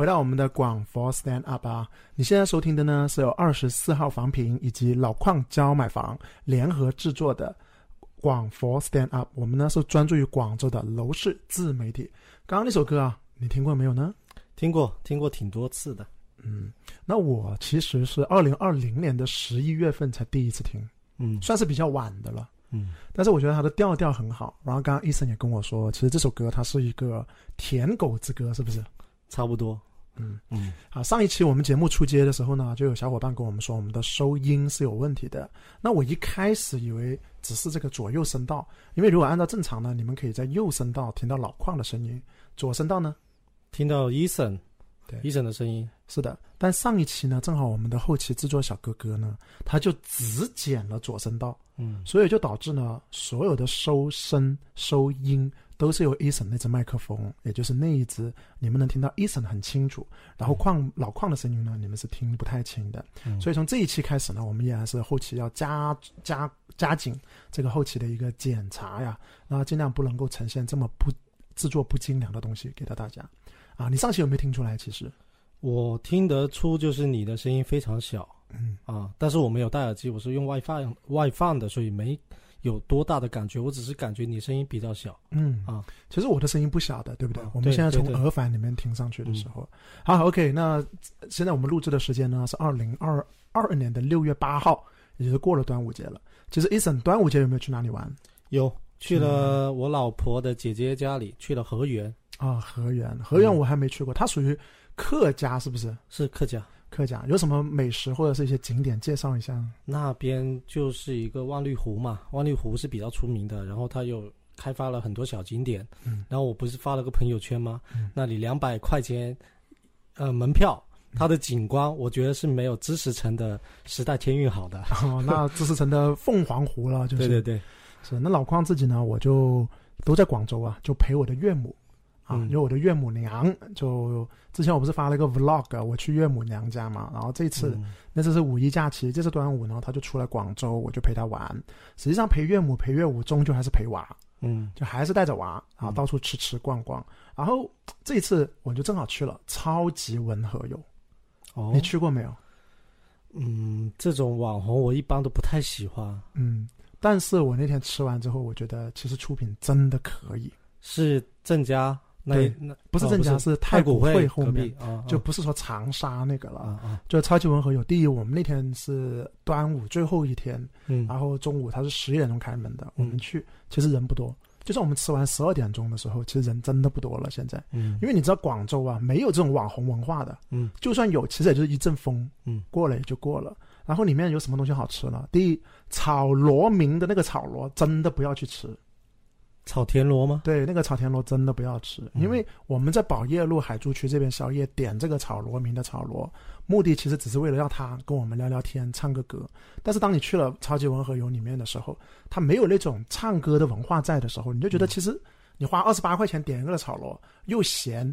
回到我们的广佛 Stand Up 啊！你现在收听的呢是由二十四号房评以及老矿交买房联合制作的广佛 Stand Up。我们呢是专注于广州的楼市自媒体。刚刚那首歌啊，你听过没有呢？听过，听过挺多次的。嗯，那我其实是二零二零年的十一月份才第一次听，嗯算是比较晚的了。嗯但是我觉得它的调调很好。然后刚刚医生也跟我说，其实这首歌它是一个舔狗之歌，是不是？差不多。嗯嗯好，上一期我们节目出街的时候呢，就有小伙伴跟我们说我们的收音是有问题的。那我一开始以为只是这个左右声道，因为如果按照正常呢，你们可以在右声道听到老矿的声音，左声道呢，听到医生，对医生的声音。是的。但上一期呢，正好我们的后期制作小哥哥呢，他就只剪了左声道，嗯所以就导致呢，所有的收声收音都是由 Eason 那只麦克风，也就是那一只，你们能听到 Eason 很清楚，然后矿老矿的声音呢，你们是听不太清的。嗯所以从这一期开始呢，我们依然是后期要加加加紧这个后期的一个检查呀，然后尽量不能够呈现这么不制作不精良的东西给到大家。啊，你上期有没有听出来？其实，我听得出就是你的声音非常小嗯，啊，但是我没有戴耳机，我是用外放外放的，所以没有多大的感觉。我只是感觉你声音比较小。嗯啊，其实我的声音不小的，对不对？啊我们现在从耳返里面听上去的时候，好，OK，那现在我们录制的时间呢是二零二二年的六月八号，也就是过了端午节了。其实 Eason 端午节有没有去哪里玩有去了我老婆的姐姐家里，去了河源，啊？河源，河源嗯我还没去过，它属于客家是不是？是客家。客家有什么美食或者是一些景点介绍一下？那边就是一个万绿湖嘛，万绿湖是比较出名的，然后它有开发了很多小景点。嗯然后我不是发了个朋友圈吗？嗯那里两百块钱，呃，门票，它的景观我觉得是没有知识城的时代天韵好的。哦，那知识城的凤凰湖了，就是 对对对，是那老邝自己呢，我就都在广州啊，就陪我的岳母啊，嗯。因为我的岳母娘就之前我不是发了一个 vlog，啊我去岳母娘家嘛，然后这次、嗯。那次是五一假期，这次端午呢，他就出来广州，我就陪他玩。实际上陪岳母陪岳母，终究还是陪娃，嗯。就还是带着娃啊，嗯到处吃吃逛逛。然后这一次我就正好去了超级文和友，哦。你，去过没有？嗯，这种网红我一般都不太喜欢，嗯，但是我那天吃完之后，我觉得其实出品真的可以，是郑家那那不是郑家，哦是。是太古汇后面就不是说长沙那个了。就超级文和友，第一，我们那天是端午最后一天，嗯。然后中午它是十一点钟开门的，我们嗯。去其实人不多，就算我们吃完十二点钟的时候，其实人真的不多了。现在，嗯。因为你知道广州啊，没有这种网红文化的，嗯。就算有，其实也就是一阵风，嗯，过了也就过了。然后里面有什么东西好吃呢？第一，炒螺明的那个炒螺真的不要去吃，炒田螺吗？对，那个炒田螺真的不要吃，嗯因为我们在宝业路海珠区这边宵夜点这个炒螺名的炒螺，目的其实只是为了让他跟我们聊聊天、唱个歌。但是当你去了超级文和友里面的时候，他没有那种唱歌的文化在的时候，你就觉得嗯其实你花二十八块钱点一个炒螺，又咸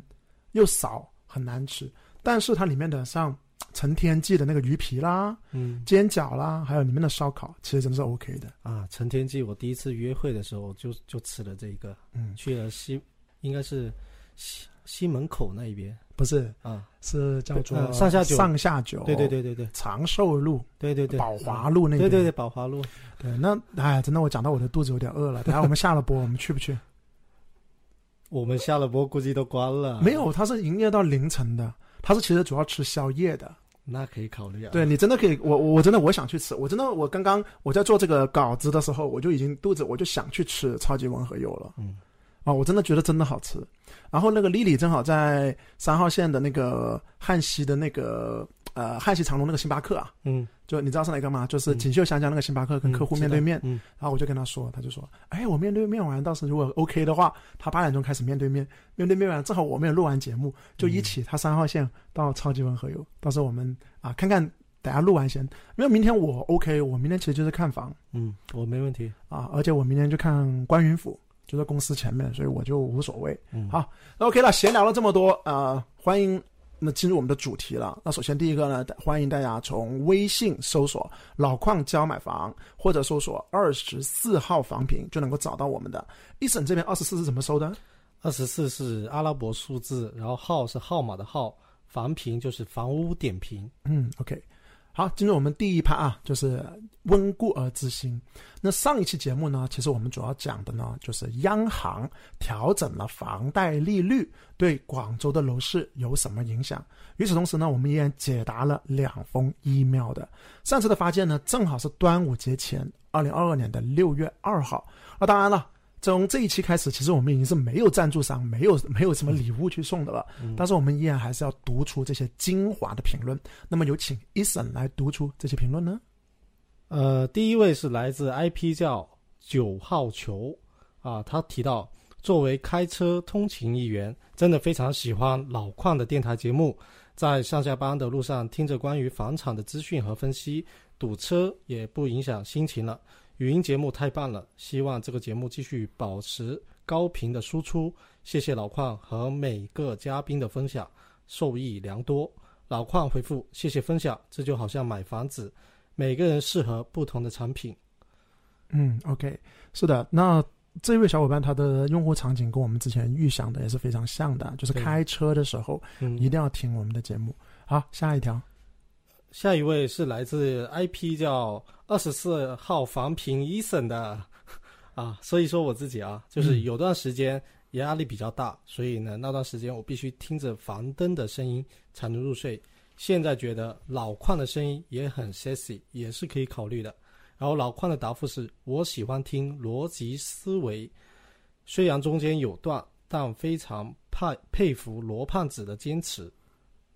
又少，很难吃。但是它里面的像陈天记的那个鱼皮啦、嗯煎饺啦，还有里面的烧烤，其实真的是 OK 的。啊，陈天记，我第一次约会的时候就就吃了这一个，嗯，去了西，应该是西西门口那一边不是，啊，是叫做呃上下九上下九，对对对对对长寿路、对对对，宝华路那边。对对对，宝华路，对那哎，真的我讲到我的肚子有点饿了。等下我们下了播，我们去不去？我们下了播估计都关了，没有，它是营业到凌晨的，它是其实主要吃宵夜的。那可以考虑啊，对你真的可以，我我我真的我想去吃，我真的我刚刚我在做这个稿子的时候，我就已经肚子我就想去吃超级文和友了。嗯啊，我真的觉得真的好吃。然后那个丽丽正好在三号线的那个汉西的那个呃汉西长隆那个星巴克啊，嗯，就你知道是哪个吗？就是嗯锦绣香江那个星巴克，跟客户面对面。嗯。然后我就跟他说，他就说，哎，我面对面完，到时如果 OK 的话，他八点钟开始面对面，面对面完，正好我们也录完节目，就一起他三号线到超级文和友，到时候我们啊看看，等下录完先，因为明天我 OK，我明天其实就是看房。嗯，我没问题，啊，而且我明天就看观云府，就在公司前面，所以我就无所谓。嗯。好那 OK 了，闲聊了这么多，呃，欢迎那进入我们的主题了。那首先第一个呢，欢迎大家从微信搜索“老矿教买房”或者搜索“二十四号房评”，就能够找到我们的。一审这边二十四是怎么搜的？二十四是阿拉伯数字，然后号是号码的号，房评就是房屋点评。嗯，OK，好，进入我们第一趴啊，就是温故而知新。那上一期节目呢，其实我们主要讲的呢，就是央行调整了房贷利率对广州的楼市有什么影响。与此同时呢，我们也解答了两封 email 的。上次的发件呢，正好是端午节前，二零二二年的六月二号。那当然了。从这一期开始，其实我们已经是没有赞助商，没有 没有什么礼物去送的了。但是我们依然还是要读出这些精华的评论。那么有请 Eason 来读出这些评论呢？呃，第一位是来自 IP 叫九号球啊，他提到作为开车通勤一员，真的非常喜欢老矿的电台节目，在上下班的路上听着关于房产的资讯和分析，堵车也不影响心情了。语音节目太棒了，希望这个节目继续保持高频的输出。谢谢老邝和每个嘉宾的分享，受益良多。老邝回复：谢谢分享，这就好像买房子，每个人适合不同的产品。嗯，OK，是的。那这位小伙伴他的用户场景跟我们之前预想的也是非常像的，就是开车的时候一定要听我们的节目。好，下一条。下一位是来自 IP 叫二十四号房平 Eason 的啊，所以说我自己啊，就是有段时间压力比较大，所以呢那段时间我必须听着房灯的声音才能入睡。现在觉得老矿的声音也很 sexy，也是可以考虑的。然后老矿的答复是我喜欢听逻辑思维，虽然中间有断，但非常佩佩服罗胖子的坚持。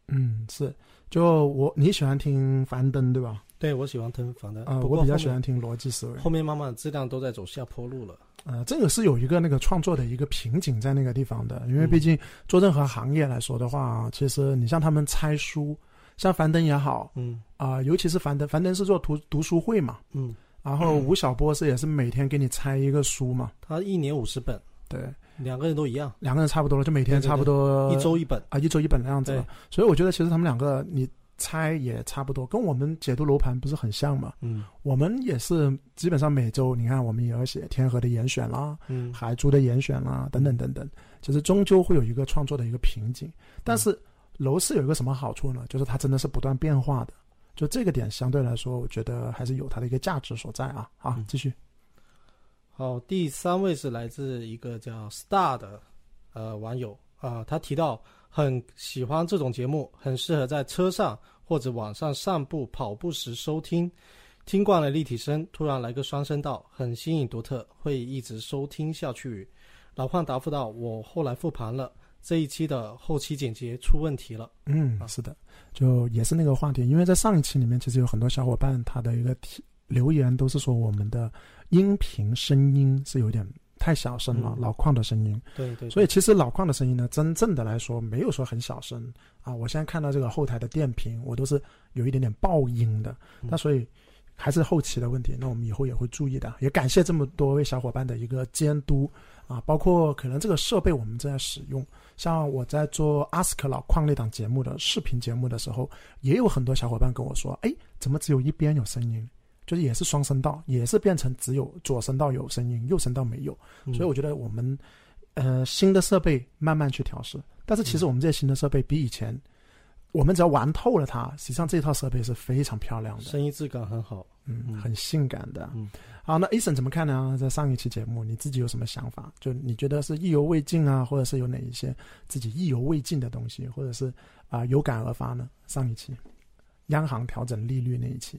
嗯，是。就我你喜欢听樊登对吧？对，我喜欢听樊登。啊，我比较喜欢听逻辑思维。后面慢慢质量都在走下坡路了。呃，这个是有一个那个创作的一个瓶颈在那个地方的，因为毕竟做任何行业来说的话，其实你像他们拆书，像樊登也好，嗯，啊，尤其是樊登，樊登是做读读书会嘛，嗯，然后吴晓波是也是每天给你拆一个书嘛，他一年五十本，对。两个人都一样，两个人差不多了，就每天差不多一周一本啊，一周一本的样子。所以我觉得其实他们两个你猜也差不多，跟我们解读楼盘不是很像嘛。嗯，我们也是基本上每周，你看我们也要写天河的严选啦，嗯，海珠的严选啦，等等等等，其实终究会有一个创作的一个瓶颈。但是楼市有一个什么好处呢？就是它真的是不断变化的，就这个点相对来说，我觉得还是有它的一个价值所在啊。好，继续。好，第三位是来自一个叫 Star 的呃网友啊，他提到很喜欢这种节目，很适合在车上或者晚上散步、跑步时收听。听惯了立体声，突然来个双声道，很新颖独特，会一直收听下去。老胖答复道：“我后来复盘了，这一期的后期剪辑出问题了。”嗯，是的，就也是那个话题，因为在上一期里面，其实有很多小伙伴他的一个提留言都是说我们的。音频声音是有点太小声了，老矿的声音。对对。所以其实老矿的声音呢，真正的来说没有说很小声啊。我现在看到这个后台的电瓶，我都是有一点点爆音的。那所以还是后期的问题，那我们以后也会注意的。也感谢这么多位小伙伴的一个监督啊，包括可能这个设备我们正在使用。像我在做阿斯克老矿那档节目的视频节目的时候，也有很多小伙伴跟我说：“哎，怎么只有一边有声音？”就是也是双声道，也是变成只有左声道有声音，右声道没有。所以我觉得我们，呃，新的设备慢慢去调试。但是其实我们这些新的设备比以前，我们只要玩透了它，实际上这套设备是非常漂亮的，声音质感很好，嗯，很性感的。嗯，好，那 Ason 怎么看呢？在上一期节目，你自己有什么想法？就你觉得是意犹未尽啊，或者是有哪一些自己意犹未尽的东西，或者是啊有感而发呢？上一期央行调整利率那一期。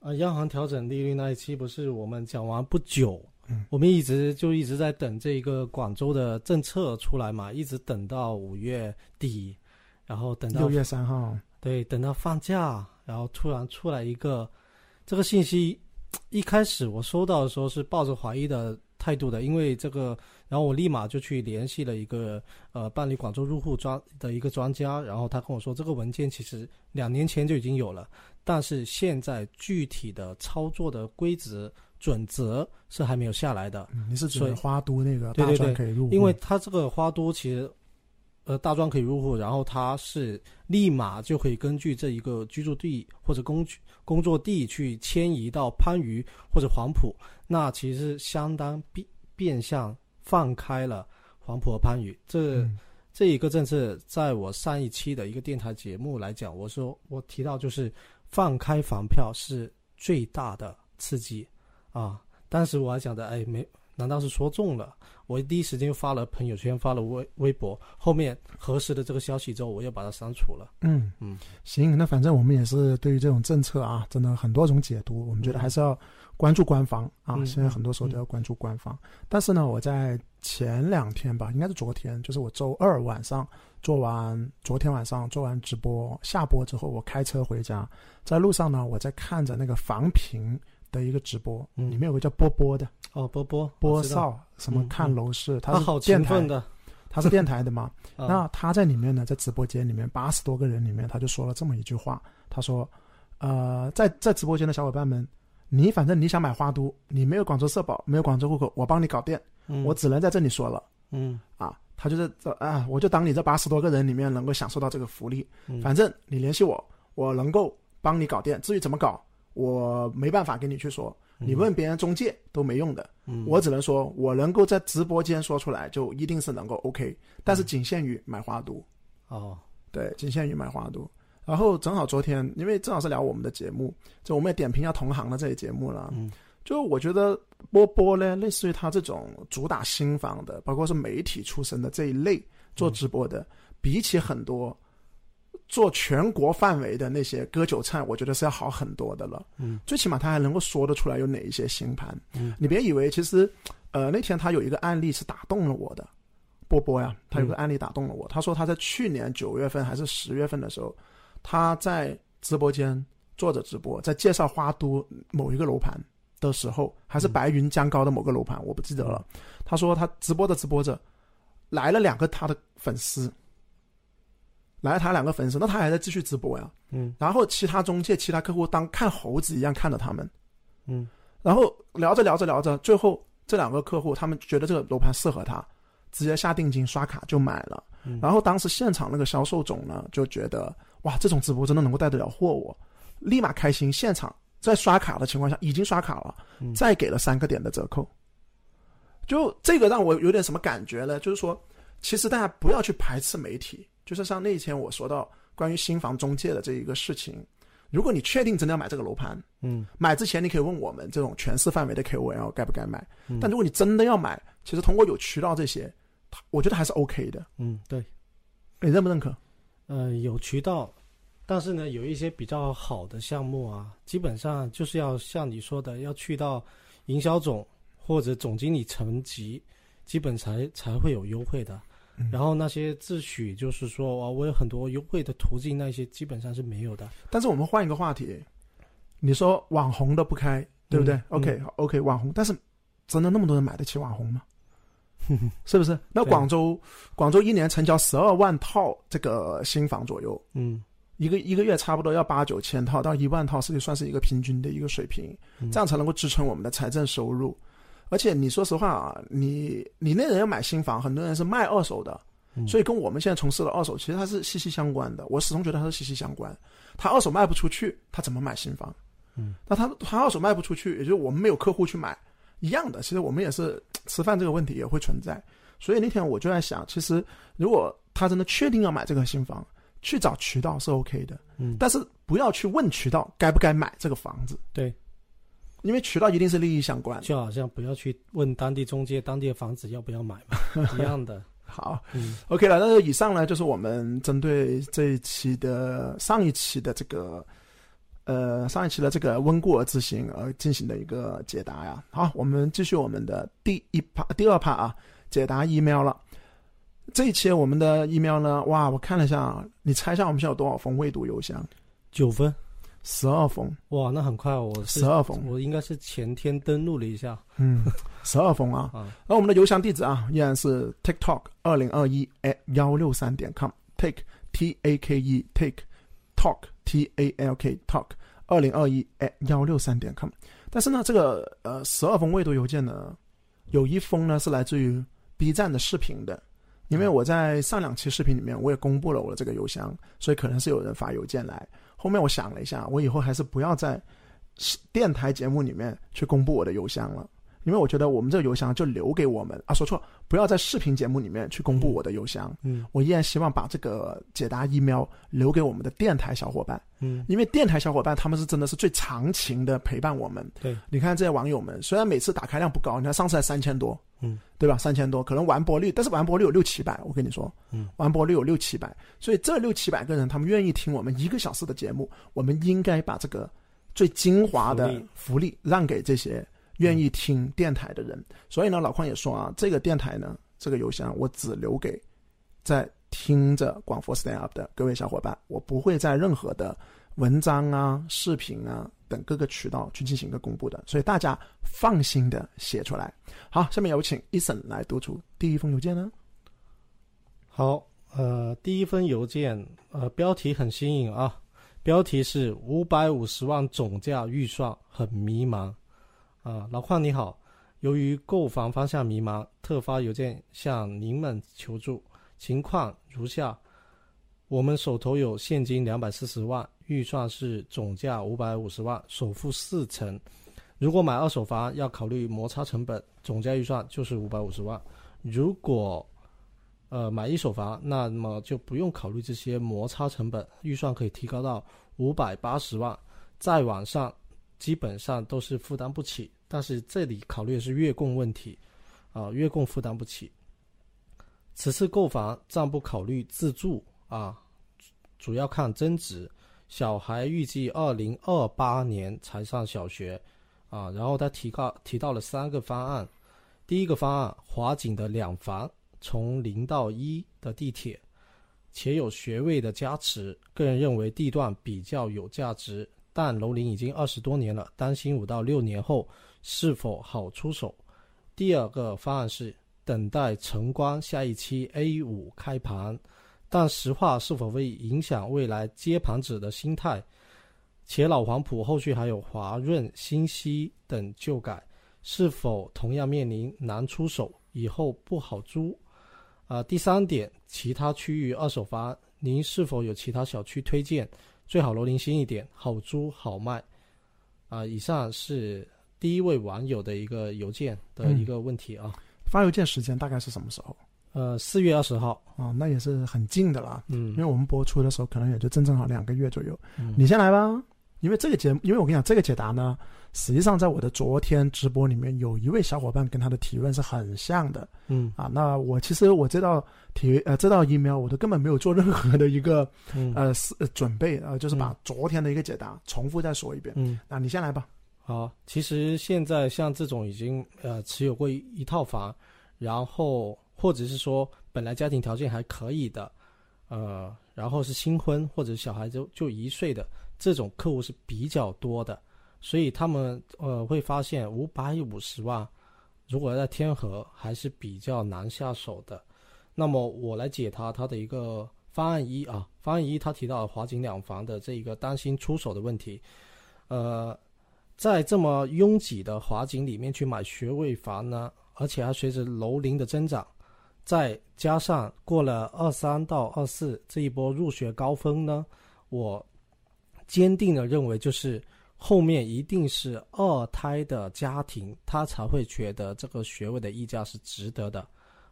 啊，央行调整利率那一期不是我们讲完不久，嗯，我们一直就一直在等这个广州的政策出来嘛，一直等到五月底，然后等到六月三号，对，等到放假，然后突然出来一个这个信息，一开始我收到的时候是抱着怀疑的态度的，因为这个，然后我立马就去联系了一个呃办理广州入户专的一个专家，然后他跟我说这个文件其实两年前就已经有了。但是现在具体的操作的规则准则是还没有下来的。你是指花都那个大专可以入户？因为它这个花都其实，呃，大专可以入户，然后它是立马就可以根据这一个居住地或者工工作地去迁移到番禺或者黄埔，那其实相当变变相放开了黄埔和番禺。这这一个政策，在我上一期的一个电台节目来讲，我说我提到就是放开房票是最大的刺激啊。当时我还想着，哎，没，难道是说中了？我第一时间就发了朋友圈，发了微微博，后面核实的这个消息之后，我又把它删除了。嗯嗯，行，那反正我们也是对于这种政策啊，真的很多种解读，我们觉得还是要关注官方啊。现在很多时候都要关注官方。但是呢，我在前两天吧，应该是昨天，就是我周二晚上。做完昨天晚上做完直播下播之后，我开车回家，在路上呢，我在看着那个房评的一个直播，里面有个叫波波的哦，波波波少什么看楼市，他是电台的，他是电台的嘛。那他在里面呢，在直播间里面八十多个人里面，他就说了这么一句话，他说：“呃，在在直播间的小伙伴们，你反正你想买花都，你没有广州社保，没有广州户口，我帮你搞定，我只能在这里说了，嗯啊。”他就是这啊，我就当你这八十多个人里面能够享受到这个福利。反正你联系我，我能够帮你搞定。至于怎么搞，我没办法跟你去说。你问别人中介都没用的。我只能说，我能够在直播间说出来，就一定是能够 OK。但是仅限于买花都。哦，对，仅限于买花都。然后正好昨天，因为正好是聊我们的节目，就我们也点评一下同行的这些节目了。嗯。就我觉得波波呢，类似于他这种主打新房的，包括是媒体出身的这一类做直播的，比起很多做全国范围的那些割韭菜，我觉得是要好很多的了。嗯，最起码他还能够说得出来有哪一些新盘。嗯，你别以为其实，呃，那天他有一个案例是打动了我的，波波呀，他有个案例打动了我。他说他在去年九月份还是十月份的时候，他在直播间做着直播，在介绍花都某一个楼盘。的时候，还是白云江高的某个楼盘，我不记得了。他说他直播着直播着，来了两个他的粉丝，来了他两个粉丝，那他还在继续直播呀。嗯。然后其他中介、其他客户当看猴子一样看着他们。嗯。然后聊着聊着聊着，最后这两个客户他们觉得这个楼盘适合他，直接下定金刷卡就买了。然后当时现场那个销售总呢就觉得哇，这种直播真的能够带得了货，我立马开心，现场。在刷卡的情况下，已经刷卡了，再给了三个点的折扣。就这个让我有点什么感觉呢？就是说，其实大家不要去排斥媒体。就是像那天我说到关于新房中介的这一个事情，如果你确定真的要买这个楼盘，嗯，买之前你可以问我们这种全市范围的 KOL 该不该买。但如果你真的要买，其实通过有渠道这些，我觉得还是 OK 的。嗯，对，你认不认可？呃，有渠道。但是呢，有一些比较好的项目啊，基本上就是要像你说的，要去到营销总或者总经理层级，基本才才会有优惠的。然后那些自诩就是说，啊，我有很多优惠的途径，那些基本上是没有的。但是我们换一个话题，你说网红的不开，对不对？OK，OK，网红，但是真的那么多人买得起网红吗？是不是？那广州，广州一年成交十二万套这个新房左右，嗯。一个一个月差不多要八九千套到一万套，是算是一个平均的一个水平，这样才能够支撑我们的财政收入。而且你说实话啊，你你那人要买新房，很多人是卖二手的，所以跟我们现在从事的二手其实它是息息相关的。我始终觉得它是息息相关。他二手卖不出去，他怎么买新房？嗯，那他他二手卖不出去，也就是我们没有客户去买，一样的。其实我们也是 吃饭这个问题也会存在。所以那天我就在想，其实如果他真的确定要买这个新房。去找渠道是 OK 的，嗯，但是不要去问渠道该不该买这个房子，对，因为渠道一定是利益相关，就好像不要去问当地中介当地的房子要不要买嘛，一样的。好，嗯，OK 了，那以上呢就是我们针对这一期的上一期的这个，呃，上一期的这个温故而知新而进行的一个解答呀。好，我们继续我们的第一趴、第二趴啊，解答 email 了。这一期我们的 email 呢？哇，我看了一下，你猜一下我们现在有多少封未读邮箱？九分，十二封。哇，那很快，我十二封，我应该是前天登录了一下。嗯，十二封啊。啊，那我们的邮箱地址啊，依然是 tiktok 二零二一 at 幺六三点 com，take t a k e take talk t a l k talk 二零二一 at 幺六三点 com。但是呢，这个呃十二封未读邮件呢，有一封呢是来自于 B 站的视频的。因为我在上两期视频里面，我也公布了我的这个邮箱，所以可能是有人发邮件来。后面我想了一下，我以后还是不要在电台节目里面去公布我的邮箱了，因为我觉得我们这个邮箱就留给我们啊，说错，不要在视频节目里面去公布我的邮箱。嗯。我依然希望把这个解答 email 留给我们的电台小伙伴，嗯，因为电台小伙伴他们是真的是最长情的陪伴我们。对，你看这些网友们，虽然每次打开量不高，你看上次才三千多，嗯，对吧？三千多，可能完播率，但是完播率有六七百，我跟你说，嗯，完播率有六七百，所以这六七百个人，他们愿意听我们一个小时的节目，我们应该把这个最精华的福利。福利让给这些愿意听电台的人。所以呢，老邝也说啊，这个电台呢，这个邮箱我只留给在听着广佛 Stand Up 的各位小伙伴，我不会在任何的文章啊、视频啊等各个渠道去进行一个公布的，所以大家放心的写出来。好，下面有请 Eason 来读出第一封邮件呢。好，呃，第一封邮件，呃，标题很新颖啊，标题是五百五十万总价预算很迷茫啊、老邝你好，由于购房方向迷茫，特发邮件向您们求助，情况如下：我们手头有现金两百四十万，预算是总价五百五十万，首付四成。如果买二手房要考虑摩擦成本，总价预算就是五百五十万。如果呃买一手房，那么就不用考虑这些摩擦成本，预算可以提高到五百八十万。再往上，基本上都是负担不起。但是这里考虑的是月供问题，啊、月供负担不起。此次购房暂不考虑自住啊，主要看增值。小孩预计二零二八年才上小学，啊，然后他提到提到了三个方案，第一个方案华景的两房，从零到一的地铁，且有学位的加持，个人认为地段比较有价值，但楼龄已经二十多年了，担心五到六年后是否好出手。第二个方案是等待晨光下一期 A 五开盘，但实话是否会影响未来接盘者的心态？且老黄埔后续还有华润、新溪等旧改，是否同样面临难出手，以后不好租？啊、第三点，其他区域二手房，您是否有其他小区推荐？最好楼龄新一点，好租好卖。啊、以上是第一位网友的一个邮件的一个问题啊。发邮件时间大概是什么时候？呃，四月二十号，啊、那也是很近的啦。嗯因为我们播出的时候，可能也就正正好两个月左右。嗯你先来吧，因为这个节目，因为我跟你讲，这个解答呢，实际上在我的昨天直播里面，有一位小伙伴跟他的提问是很像的嗯啊。那我其实我这道题呃这道 email 我都根本没有做任何的一个嗯呃准备呃，就是把嗯昨天的一个解答重复再说一遍。嗯。那你先来吧。好，其实现在像这种已经呃持有过一一套房，然后或者是说本来家庭条件还可以的，呃，然后是新婚或者小孩就就一岁的这种客户是比较多的，所以他们呃会发现五百五十万，如果在天河还是比较难下手的。那么我来解答他的一个方案一啊，方案一他提到华景两房的这一个担心出手的问题，呃。在这么拥挤的华景里面去买学位房呢，而且还随着楼龄的增长，再加上过了二三到二四这一波入学高峰呢，我坚定的认为就是后面一定是二胎的家庭，他才会觉得这个学位的溢价是值得的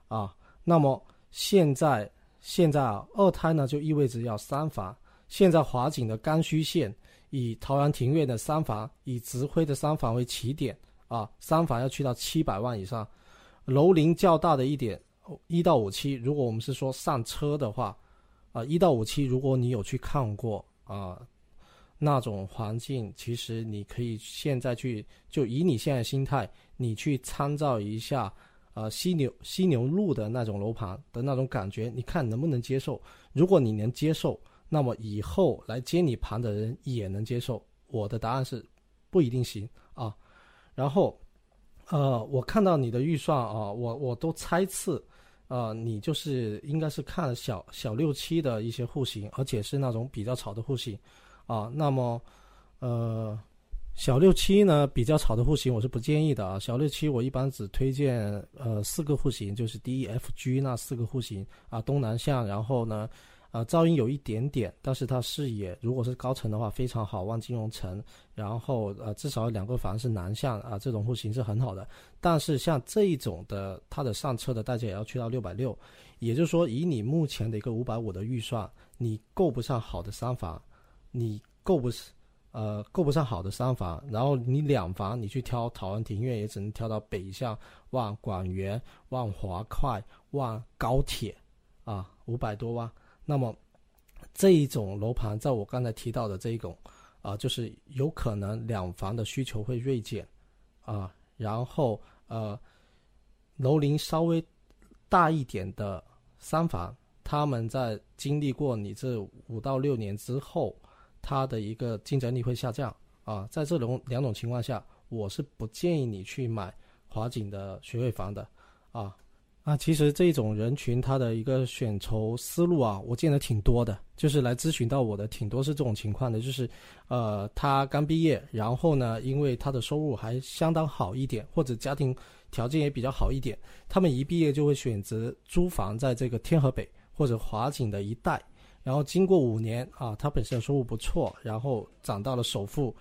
啊。那么现在现在啊，二胎呢就意味着要三房，现在华景的刚需线。以桃园庭院的三房，以直辉的三房为起点啊，三房要去到七百万以上，楼龄较大的一点一到五期，如果我们是说上车的话，啊一到五期，如果你有去看过啊那种环境，其实你可以现在去就以你现在心态，你去参照一下啊犀牛犀牛路的那种楼盘的那种感觉，你看能不能接受？如果你能接受。那么以后来接你盘的人也能接受。我的答案是不一定行啊。然后，呃，我看到你的预算啊，我我都猜测，呃，你就是应该是看小小六七的一些户型，而且是那种比较吵的户型啊。那么，呃，小六七呢比较吵的户型我是不建议的啊。小六七我一般只推荐呃四个户型，就是 D、E、F、G 那四个户型啊，东南向，然后呢。呃，噪音有一点点，但是它视野如果是高层的话非常好，望金融城，然后呃至少两个房是南向啊，这种户型是很好的。但是像这一种的，它的上车的代价也要去到六百六，也就是说以你目前的一个五百五的预算，你够不上好的三房，你够不呃够不上好的三房，然后你两房你去挑桃园庭院也只能挑到北向望广园、望华快、望高铁啊，五百多万。那么，这一种楼盘，在我刚才提到的这一种，啊，就是有可能两房的需求会锐减，啊，然后呃，楼龄稍微大一点的三房，他们在经历过你这五到六年之后，它的一个竞争力会下降，啊，在这种两种情况下，我是不建议你去买华景的学位房的，啊。啊，其实这种人群他的一个选筹思路啊，我见得挺多的，就是来咨询到我的挺多是这种情况的，就是，呃，他刚毕业，然后呢，因为他的收入还相当好一点，或者家庭条件也比较好一点，他们一毕业就会选择租房在这个天河北或者华景的一带，然后经过五年啊，他本身收入不错，然后涨到了首付。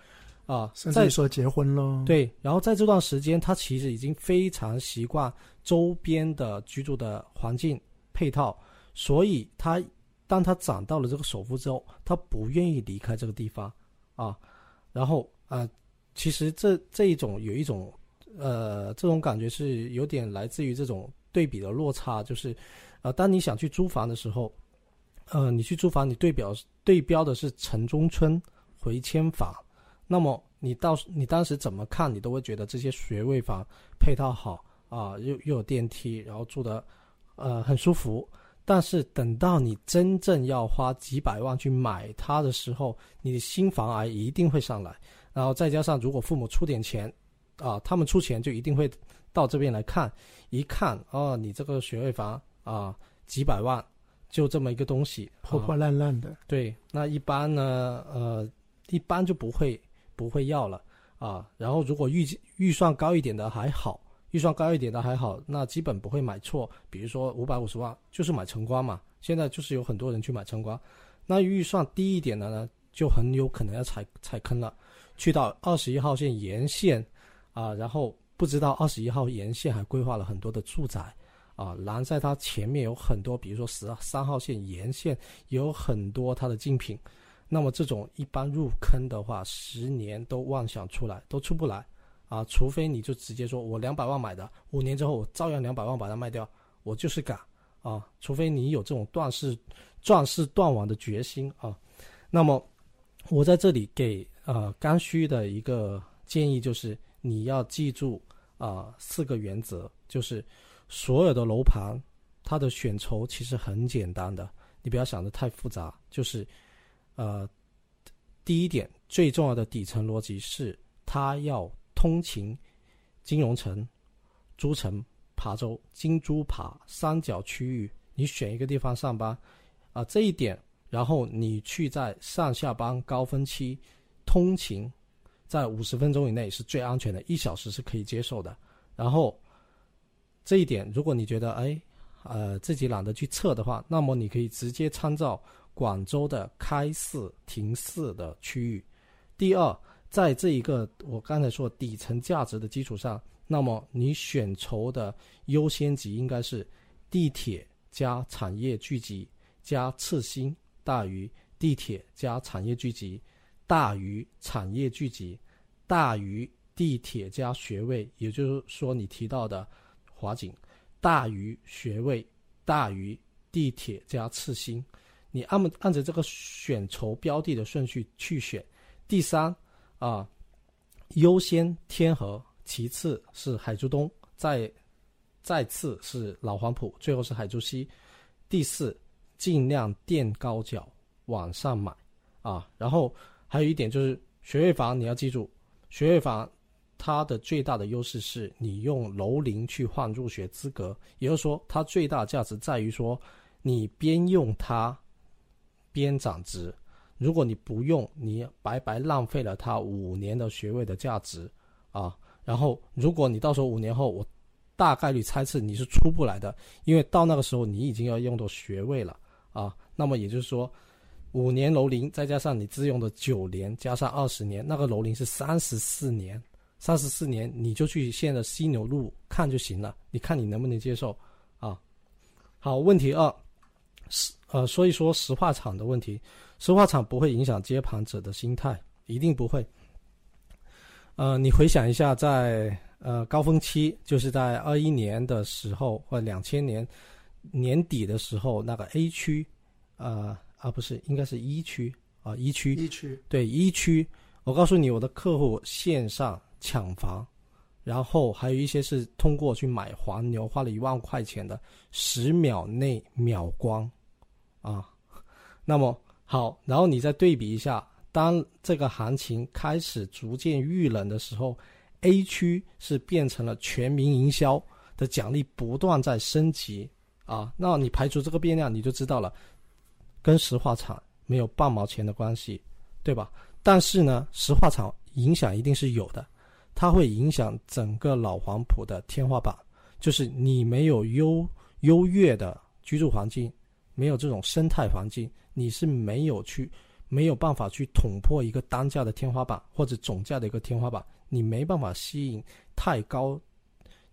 啊，甚至说结婚了。对，然后在这段时间，他其实已经非常习惯周边的居住的环境配套，所以他当他涨到了这个首付之后，他不愿意离开这个地方啊。然后啊，其实这这一种有一种呃，这种感觉是有点来自于这种对比的落差，就是呃，当你想去租房的时候，呃，你去租房，你对表对标的是城中村回迁房。那么你到你当时怎么看，你都会觉得这些学位房配套好啊，又又有电梯，然后住的呃很舒服。但是等到你真正要花几百万去买它的时候，你的新房癌一定会上来。然后再加上如果父母出点钱，啊，他们出钱就一定会到这边来看，一看哦，你这个学位房啊几百万，就这么一个东西，破破烂烂的。对，那一般呢，呃，一般就不会。不会要了啊，然后如果预预算高一点的还好，预算高一点的还好，那基本不会买错。比如说五百五十万就是买晨光嘛，现在就是有很多人去买晨光。那预算低一点的呢，就很有可能要踩踩坑了，去到二十一号线沿线啊，然后不知道二十一号沿线还规划了很多的住宅啊，然在它前面有很多，比如说十三号线沿线有很多它的竞品。那么这种一般入坑的话，十年都妄想出来都出不来，啊，除非你就直接说我两百万买的，五年之后我照样两百万把它卖掉，我就是敢啊，除非你有这种断势、壮士断网的决心啊。那么我在这里给呃刚需的一个建议就是，你要记住啊四个原则，就是所有的楼盘它的选筹其实很简单的，你不要想的太复杂，就是。呃，第一点最重要的底层逻辑是，它要通勤金融城、诸城、琶洲、金珠琶三角区域，你选一个地方上班，啊，这一点，然后你去在上下班高峰期通勤，在五十分钟以内是最安全的，一小时是可以接受的。然后这一点，如果你觉得哎，呃，自己懒得去测的话，那么你可以直接参照。广州的开市停市的区域，第二，在这一个我刚才说底层价值的基础上，那么你选筹的优先级应该是地铁加产业聚集加次新大于地铁加产业聚集大于产业聚集大于地铁加学位，也就是说你提到的华景大于学位大于地铁加次新。你按按着这个选筹标的的顺序去选，第三啊，优先天河，其次是海珠东，再再次是老黄埔，最后是海珠西，第四尽量垫高脚往上买啊。然后还有一点就是学位房，你要记住，学位房它的最大的优势是你用楼龄去换入学资格，也就是说它最大价值在于说你边用它。边涨值，如果你不用，你白白浪费了他五年的学位的价值啊！然后，如果你到时候五年后，我大概率猜测你是出不来的，因为到那个时候你已经要用到学位了啊！那么也就是说，五年楼龄再加上你自用的九年，加上二十年，那个楼龄是三十四年。三十四年，你就去现在犀牛路看就行了，你看你能不能接受啊？好，问题二，实呃说一说石化厂的问题。石化厂不会影响接盘者的心态，一定不会。呃，你回想一下，在呃高峰期，就是在二一年的时候，或两千年年底的时候，那个 A 区，呃啊不是，应该是一区啊一区一区对一区，我告诉你，我的客户线上抢房，然后还有一些是通过去买黄牛，花了一万块钱的，十秒内秒光啊，那么。好，然后你再对比一下，当这个行情开始逐渐遇冷的时候，A 区是变成了全民营销的奖励不断在升级啊。那你排除这个变量，你就知道了，跟石化厂没有半毛钱的关系，对吧？但是呢，石化厂影响一定是有的，它会影响整个老黄埔的天花板，就是你没有优优越的居住环境，没有这种生态环境。你是没有去，没有办法去捅破一个单价的天花板或者总价的一个天花板，你没办法吸引太高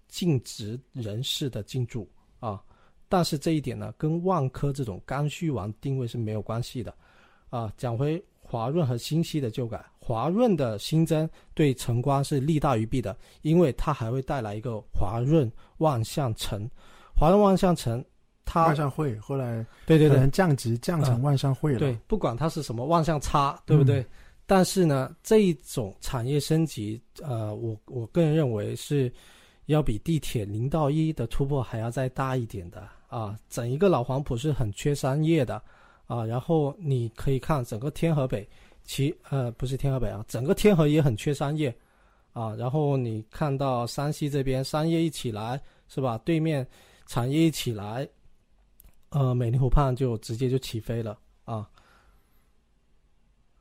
净值人士的进驻啊。但是这一点呢，跟万科这种刚需王定位是没有关系的啊。讲回华润和新息的旧改，华润的新增对晨光是利大于弊的，因为它还会带来一个华润万象城，华润万象城。它万象汇后来对对对降级降成万象汇了。对，不管它是什么万象差，对不对？但是呢，这一种产业升级，呃，我我个人认为是要比地铁零到一的突破还要再大一点的啊。整一个老黄埔是很缺商业的啊。然后你可以看整个天河北，其呃不是天河北啊，整个天河也很缺商业啊。然后你看到山西这边商业一起来，是吧？对面产业一起来。呃，美丽湖畔就直接就起飞了啊。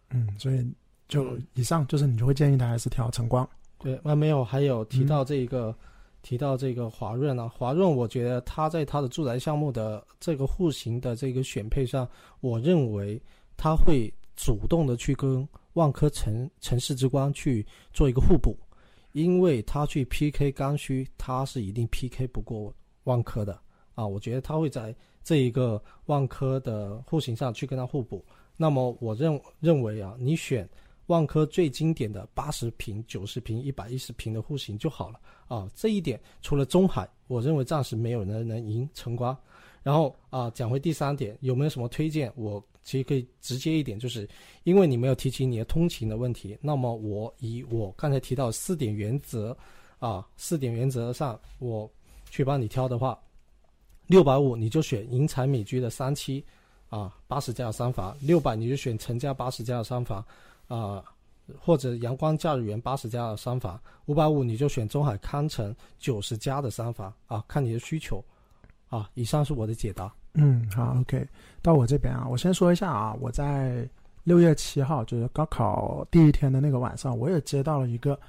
嗯，所以就以上就是你就会建议他还是调晨光。对，那没有还有提到这一个，提到这个华润啊，华润，我觉得他在他的住宅项目的这个户型的这个选配上，我认为他会主动的去跟万科城城市之光去做一个互补，因为他去 PK 刚需，他是一定 PK 不过万科的啊。我觉得他会在。这一个万科的户型上去跟它互补，那么我认认为啊，你选万科最经典的八十平、九十平、一百一十平的户型就好了啊。这一点除了中海，我认为暂时没有人能赢晨光。然后啊，讲回第三点，有没有什么推荐？我其实可以直接一点，就是因为你没有提起你的通勤的问题，那么我以我刚才提到四点原则啊，四点原则上我去帮你挑的话。六百五你就选银彩美居的三期，啊，八十加的三房；六百你就选陈家八十加的三房，啊，或者阳光假日园八十加的三房；五百五你就选中海康城九十加的三房，啊，看你的需求，啊，以上是我的解答。嗯，好，OK，到我这边啊，我先说一下啊，我在六月七号就是高考第一天的那个晚上，我也接到了一个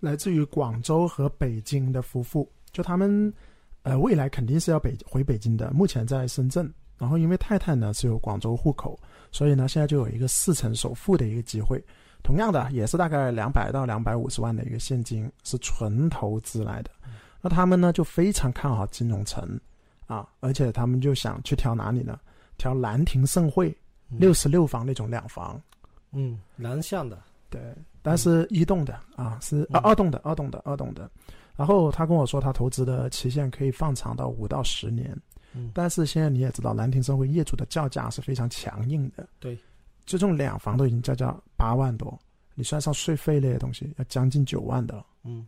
来自于广州和北京的夫妇，就他们。呃，未来肯定是要北回北京的，目前在深圳。然后因为太太呢是有广州户口，所以呢现在就有一个四成首付的一个机会。同样的，也是大概两百到两百五十万的一个现金，是纯投资来的。那他们呢就非常看好金融城啊，而且他们就想去挑哪里呢？挑兰亭盛汇六十六房那种两房。嗯，南向的。对，但是一栋的啊，是啊二栋的，二栋的，二栋的。然后他跟我说，他投资的期限可以放长到五到十年，嗯，但是现在你也知道，兰亭生活业主的叫价是非常强硬的，对，这种两房都已经叫价八万多，你算上税费类的东西，要将近九万的了，嗯，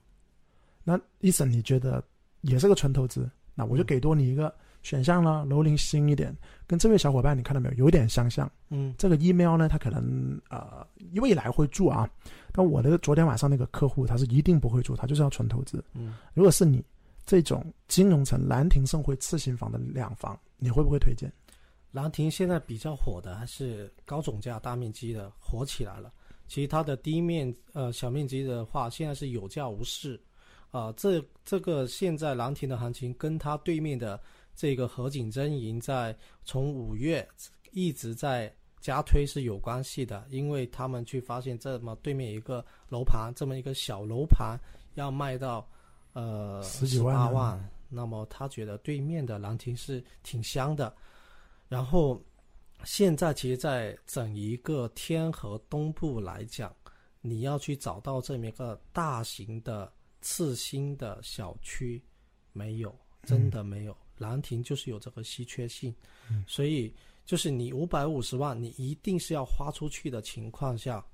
那医生你觉得也是个纯投资，那我就给多你一个。选项了，楼龄新一点，跟这位小伙伴你看到没有，有点相像。嗯，这个 email 呢，他可能呃未来会住啊，但我的昨天晚上那个客户他是一定不会住，他就是要纯投资。嗯，如果是你这种金融城兰亭盛会次新房的两房，你会不会推荐？兰亭现在比较火的还是高总价大面积的火起来了，其实它的低面呃小面积的话，现在是有价无市啊。这这个现在兰亭的行情跟它对面的。这个河景真营在从五月一直在加推是有关系的，因为他们去发现这么对面一个楼盘，这么一个小楼盘要卖到呃十几万呢八万，那么他觉得对面的兰亭是挺香的。然后现在其实，在整一个天河东部来讲，你要去找到这么一个大型的次新的小区，没有，真的没有。兰亭就是有这个稀缺性，嗯所以就是你五百五十万，你一定是要花出去的情况下，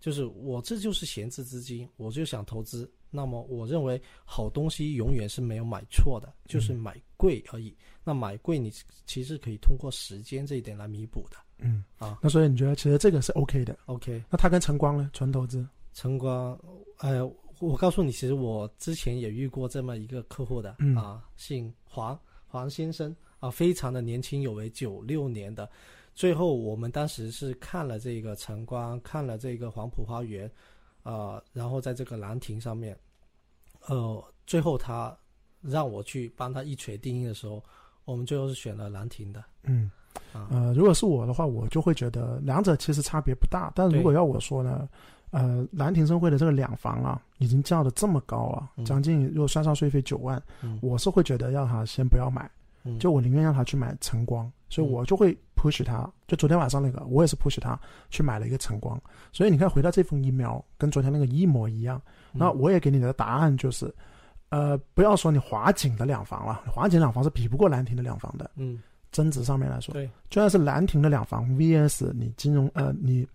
就是我这就是闲置资金，我就想投资。那么我认为好东西永远是没有买错的，就是买贵而已。那买贵你其实可以通过时间这一点来弥补的。嗯啊那所以你觉得其实这个是 OK 的？OK，那它跟晨光呢？纯投资？晨光，呃，我告诉你，其实我之前也遇过这么一个客户的、嗯啊，姓黄，黄先生啊，非常的年轻有为，九六年的。最后我们当时是看了这个晨光，看了这个黄埔花园，啊，然后在这个兰亭上面，呃，最后他让我去帮他一锤定音的时候，我们最后是选了兰亭的嗯啊，呃，如果是我的话，我就会觉得两者其实差别不大。但如果要我说呢，呃，兰亭盛会的这个两房啊，已经叫的这么高啊，嗯将近如果算上税费九万，嗯我是会觉得让他先不要买，嗯就我宁愿让他去买晨光，所以嗯我就会 push 他。就昨天晚上那个，我也是 push 他去买了一个晨光。所以你看，回到这封 email 跟昨天那个一模一样。嗯那我也给你的答案就是，呃，不要说你华景的两房了，华景两房是比不过兰亭的两房的，嗯，增值上面来说。对，就算是兰亭的两房 VS 你金融呃你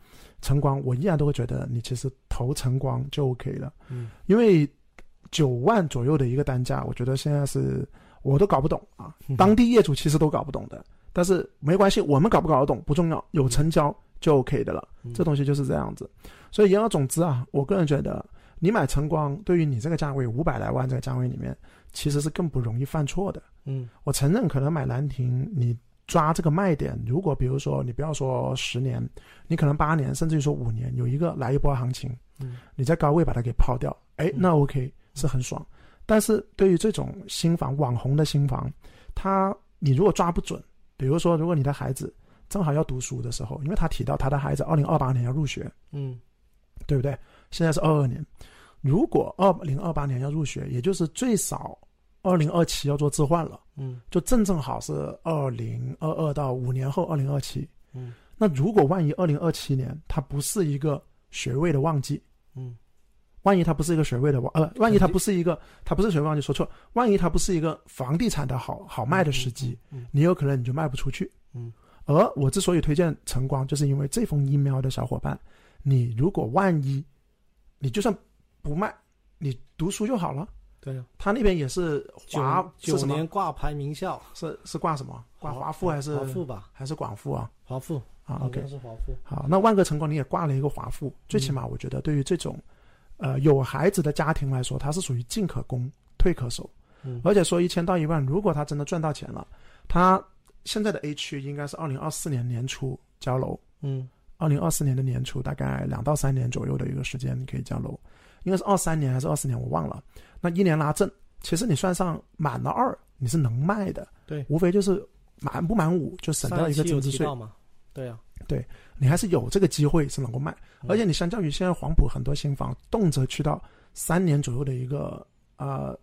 晨光，我依然都会觉得你其实投晨光就 OK 了，嗯因为九万左右的一个单价，我觉得现在是我都搞不懂啊，当地业主其实都搞不懂的，但是没关系，我们搞不搞得懂不重要，有成交就 OK 的了，嗯。这东西就是这样子。所以言而总之啊，我个人觉得你买晨光，对于你这个价位五百来万这个价位里面，其实是更不容易犯错的。嗯。我承认，可能买兰亭，你抓这个卖点，如果比如说你不要说十年，你可能八年，甚至于说五年，有一个来一波行情，嗯。你在高位把它给抛掉，哎，嗯。那 OK 是很爽。但是对于这种新房，网红的新房，他你如果抓不准，比如说如果你的孩子正好要读书的时候，因为他提到他的孩子二零二八年要入学，嗯对不对？现在是二二年，如果二零二八年要入学，也就是最少二零二七要做置换了。嗯就正正好是二零二二到五年后二零二七。嗯那如果万一二零二七年它不是一个学位的旺季，嗯万一它不是一个学位的旺，呃，万一它不是一个，它不是学位忘记，说错，万一它不是一个房地产的好好卖的时机，嗯你有可能你就卖不出去。嗯而我之所以推荐晨光，就是因为这封 email 的小伙伴，你如果万一你就算不卖，你读书就好了。对呀，他那边也是华九年挂牌名校，是是挂什么？挂华附还是华附吧？还是广附啊？华附啊，OK，是华附。好，那万科晨光你也挂了一个华附，最起码我觉得对于这种，呃，有孩子的家庭来说，它是属于进可攻，退可守。嗯而且说一千到一万，如果他真的赚到钱了，他现在的 A 区应该是二零二四年年初交楼，嗯二零二四年的年初大概两到三年左右的一个时间可以交楼，应该是二三年还是二四年我忘了。那一年拉正，其实你算上满了二，你是能卖的，对，无非就是满不满五就省掉一个增值税。嘛？对啊，你还是有这个机会是能够卖，嗯而且你相较于现在黄埔很多新房，动辄去到三年左右的一个呃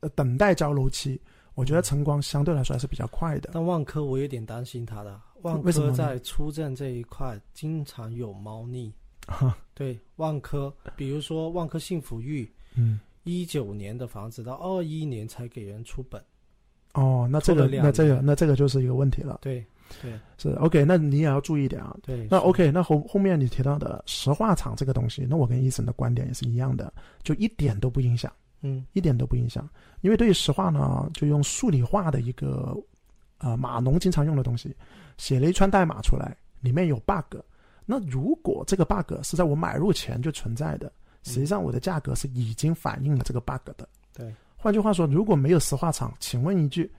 呃等待交楼期，我觉得晨光相对来说还是比较快的。但万科我有点担心它的，万科在出证这一块经常有猫腻。对，万科，比如说万科幸福域，嗯，一九年的房子到二一年才给人出本。哦，那这个那这个那这个就是一个问题了。对对是 OK，那你也要注意一点啊。对，那 OK，那后后面你提到的石化厂这个东西，那我跟医生的观点也是一样的，就一点都不影响，嗯一点都不影响。因为对于石化呢，就用数理化的一个呃码农经常用的东西，写了一串代码出来，里面有 bug。那如果这个 bug 是在我买入前就存在的，实际上我的价格是已经反映了这个 bug 的。对，换句话说，如果没有石化厂，请问一句，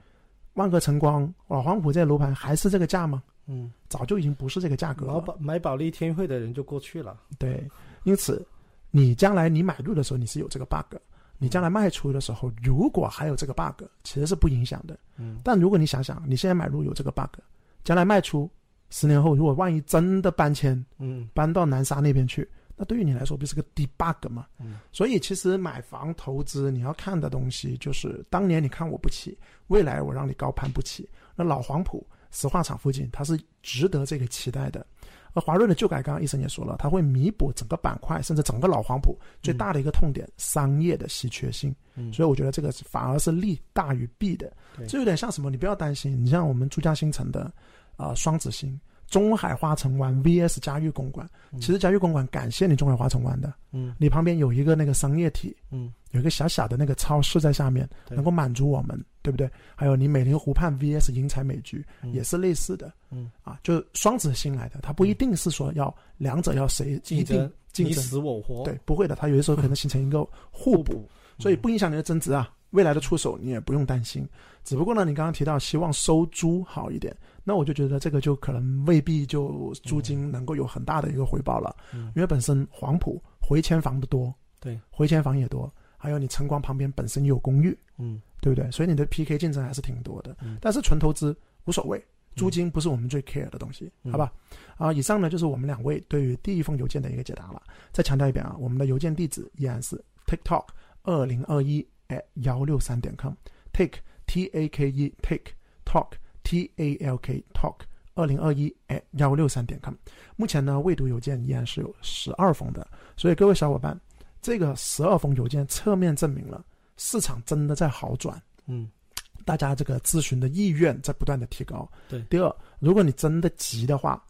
万科晨光、老黄埔这些楼盘还是这个价吗？嗯，早就已经不是这个价格了。买保买保利天汇的人就过去了。对，因此你将来你买入的时候你是有这个 bug，你将来卖出的时候如果还有这个 bug，其实是不影响的。嗯但如果你想想，你现在买入有这个 bug，将来卖出十年后如果万一真的搬迁，嗯搬到南沙那边去，那对于你来说不是个 debug 吗？嗯所以其实买房投资你要看的东西就是当年你看我不起，未来我让你高攀不起。那老黄埔石化厂附近它是值得这个期待的。而华润的旧改，刚刚医生也说了，它会弥补整个板块甚至整个老黄埔最大的一个痛点——商业的稀缺性。嗯，所以我觉得这个是反而是利大于弊的。这有点像什么？你不要担心，你像我们珠江新城的啊、呃双子星、中海花城湾 VS 嘉峪公馆，嗯。其实嘉峪公馆感谢你中海花城湾的，嗯。你旁边有一个那个商业体，嗯。有一个小小的那个超市在下面，能够满足我们，对不对？还有你美林湖畔 VS 英才美居嗯。也是类似的。嗯，啊，就双子星来的，它不一定是说要两者要谁一定竞争。你死我活，对，不会的，它有的时候可能形成一个互补。补，所以不影响你的增值啊。未来的出手你也不用担心，只不过呢，你刚刚提到希望收租好一点，那我就觉得这个就可能未必就租金能够有很大的一个回报了，嗯因为本身黄埔回迁房的多，对，回迁房也多，还有你晨光旁边本身也有公寓，嗯对不对？所以你的 PK 竞争还是挺多的，嗯但是纯投资无所谓。租金不是我们最 care 的东西，嗯好吧？啊，以上呢就是我们两位对于第一封邮件的一个解答了。再强调一遍啊，我们的邮件地址依然是 TikTok 二零二一 at 幺六三点 com，take t a k e take talk t a l k talk 二零二一幺六三点 com。目前呢，未读邮件依然是有十二封的，所以各位小伙伴，这个十二封邮件侧面证明了市场真的在好转。嗯大家这个咨询的意愿在不断的提高。对第二，如果你真的急的话，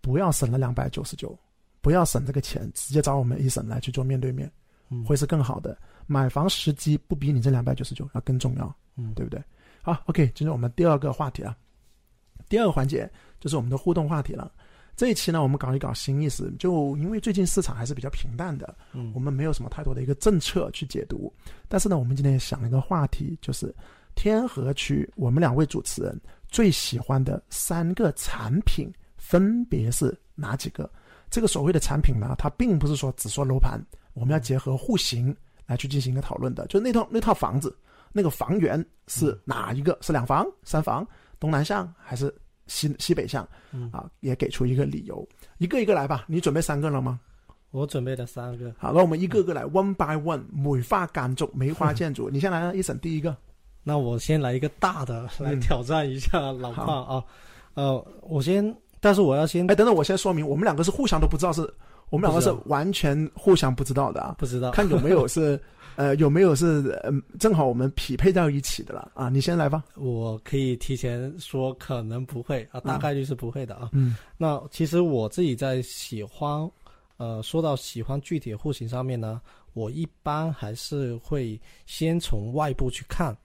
不要省了两百九十九，不要省这个钱，直接找我们一审来去做面对面，嗯，会是更好的。买房时机不比你这两百九十九要更重要，嗯对不对？好，OK，进入我们第二个话题啊。第二个环节就是我们的互动话题了。这一期呢，我们搞一搞新意思，就因为最近市场还是比较平淡的，嗯我们没有什么太多的一个政策去解读。但是呢，我们今天也想了一个话题，就是天河区我们两位主持人最喜欢的三个产品分别是哪几个？这个所谓的产品呢，它并不是说只说楼盘，我们要结合户型来去进行一个讨论的。就那套那套房子，那个房源是哪一个？是两房、三房、东南向还是西西北向？嗯啊，也给出一个理由，一个一个来吧。你准备三个了吗？我准备了三个，好，那我们一个个来，one by one。梅花间竹，梅花建筑，你先来，一审第一个。那我先来一个大的来嗯挑战一下老邝啊，呃，我先，但是我要先哎，等等，我先说明，我们两个是互相都不知道是，我们两个是完全互相不知道的啊。不知道看有没有是，呃，有没有是，嗯、正好我们匹配到一起的了啊。你先来吧。我可以提前说可能不会啊，大概率是不会的啊。嗯那其实我自己在喜欢，呃，说到喜欢具体的户型上面呢，我一般还是会先从外部去看，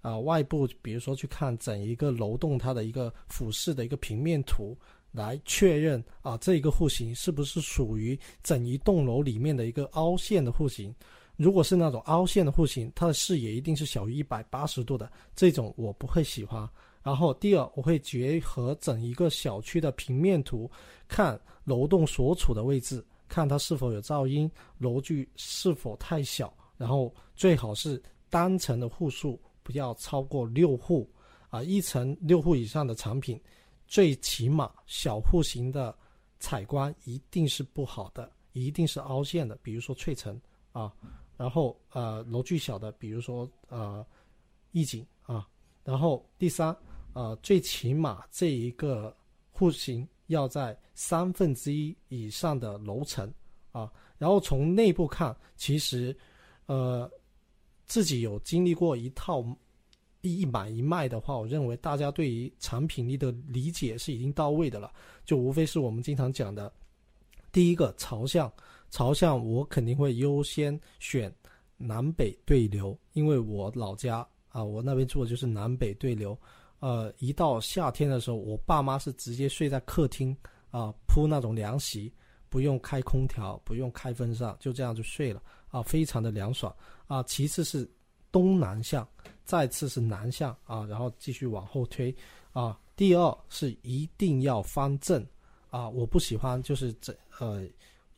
啊、外部比如说去看整一个楼栋它的一个俯视的一个平面图，来确认啊这一个户型是不是属于整一栋楼里面的一个凹陷的户型。如果是那种凹陷的户型，它的视野一定是小于一百八十度的，这种我不会喜欢。然后第二，我会结合整一个小区的平面图，看楼栋所处的位置，看它是否有噪音，楼距是否太小，然后最好是单层的户数不要超过六户，啊，一层六户以上的产品，最起码小户型的采光一定是不好的，一定是凹陷的，比如说翠城啊，然后呃楼距小的，比如说呃逸景啊，然后第三。呃，最起码这一个户型要在三分之一以上的楼层啊，然后从内部看，其实呃自己有经历过一套一买一卖的话，我认为大家对于产品力的理解是已经到位的了，就无非是我们经常讲的，第一个朝向，朝向我肯定会优先选南北对流，因为我老家啊，我那边住的就是南北对流。呃，一到夏天的时候，我爸妈是直接睡在客厅啊、铺那种凉席，不用开空调，不用开风扇，就这样就睡了啊，非常的凉爽啊。其次是东南向，再次是南向啊，然后继续往后推啊。第二是一定要方正啊，我不喜欢就是这呃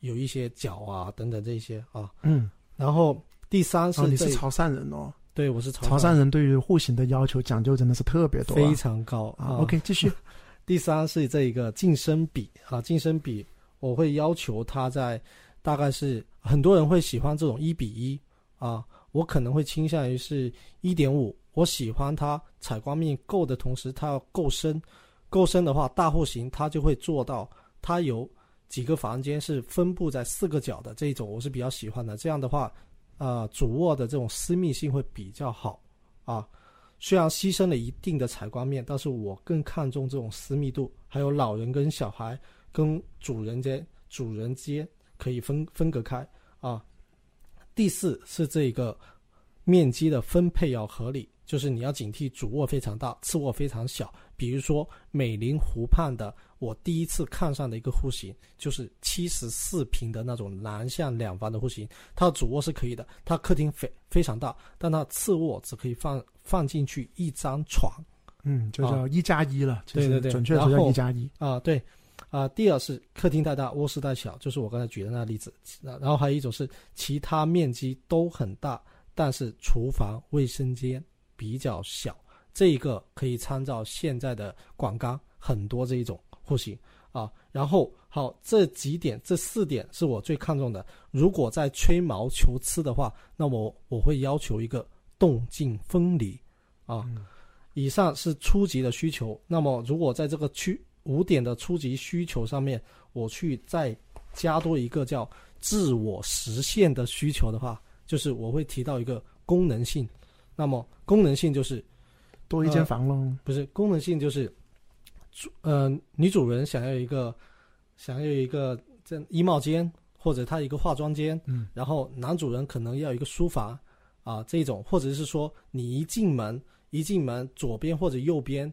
有一些角啊等等这些啊。嗯，然后第三是哦，你是潮汕人哦。对我是潮潮汕人对于户型的要求讲究真的是特别多、啊，非常高啊。OK，继续。第三是这一个进深比啊，进深比我会要求它在大概是很多人会喜欢这种一比一啊，我可能会倾向于是一点五。我喜欢它采光面够的同时，它要够深，够深的话，大户型它就会做到它有几个房间是分布在四个角的这种，我是比较喜欢的。这样的话，呃，主卧的这种私密性会比较好啊。虽然牺牲了一定的采光面，但是我更看重这种私密度，还有老人跟小孩跟主人间主人间可以分分隔开啊。第四是这个面积的分配要合理，就是你要警惕主卧非常大，次卧非常小。比如说美林湖畔的，我第一次看上的一个户型就是七十四平的那种南向两房的户型，它的主卧是可以的，它客厅非非常大，但它次卧只可以放。放进去一张床，嗯，就叫一加一了。对对对，准确就叫一加一啊。对啊，第二是客厅太大，卧室太小，就是我刚才举的那个例子。然后还有一种是其他面积都很大，但是厨房、卫生间比较小。这一个可以参照现在的广钢，很多这一种户型啊。然后好，这几点这四点是我最看重的。如果在吹毛求疵的话，那么我会要求一个。动静分离，啊，以上是初级的需求。那么，如果在这个区五点的初级需求上面，我去再加多一个叫自我实现的需求的话，就是我会提到一个功能性。那么，功能性就是多一间房喽？不是，功能性就是主呃女主人想要一个想要一个这衣帽间或者她一个化妆间，嗯，然后男主人可能要一个书房。啊，这种或者是说，你一进门，一进门左边或者右边，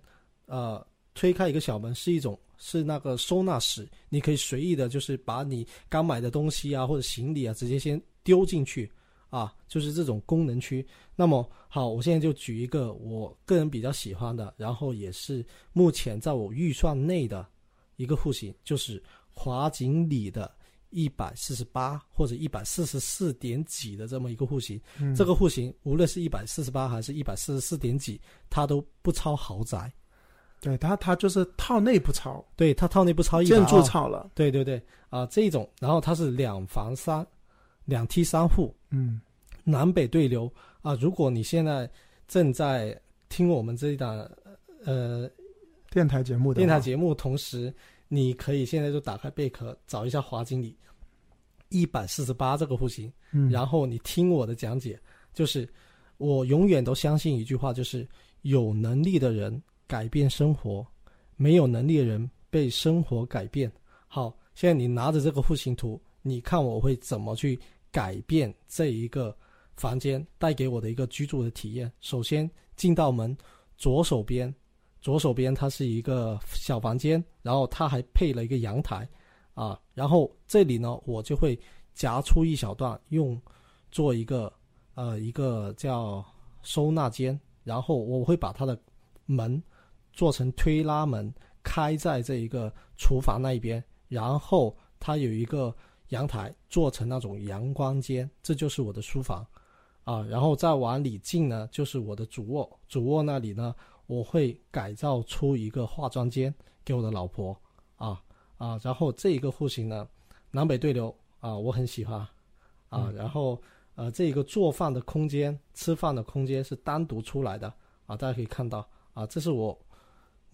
呃，推开一个小门，是一种是那个收纳室，你可以随意的，就是把你刚买的东西啊或者行李啊，直接先丢进去，啊，就是这种功能区。那么好，我现在就举一个我个人比较喜欢的，然后也是目前在我预算内的一个户型，就是华锦里的。一百四十八或者一百四十四点几的这么一个户型，这个户型无论是一百四十八还是一百四十四点几，它都不超豪宅。对它，它就是套内不超，对它套内不超，建筑超了。对对对，啊，这种，然后它是两房三两梯三户，嗯，南北对流啊。如果你现在正在听我们这一档呃电台节目的电台节目，同时。你可以现在就打开贝壳找一下华经理一百四十八这个户型，嗯，然后你听我的讲解，就是我永远都相信一句话，就是有能力的人改变生活，没有能力的人被生活改变。好，现在你拿着这个户型图，你看我会怎么去改变这一个房间带给我的一个居住的体验。首先进到门左手边。左手边它是一个小房间，然后它还配了一个阳台，啊，然后这里呢我就会夹出一小段用做一个呃一个叫收纳间，然后我会把它的门做成推拉门开在这一个厨房那一边，然后它有一个阳台做成那种阳光间，这就是我的书房，啊，然后再往里进呢就是我的主卧，主卧那里呢。我会改造出一个化妆间给我的老婆，啊啊，然后这一个户型呢，南北对流啊，我很喜欢，啊，然后呃，这一个做饭的空间、吃饭的空间是单独出来的，啊，大家可以看到，啊，这是我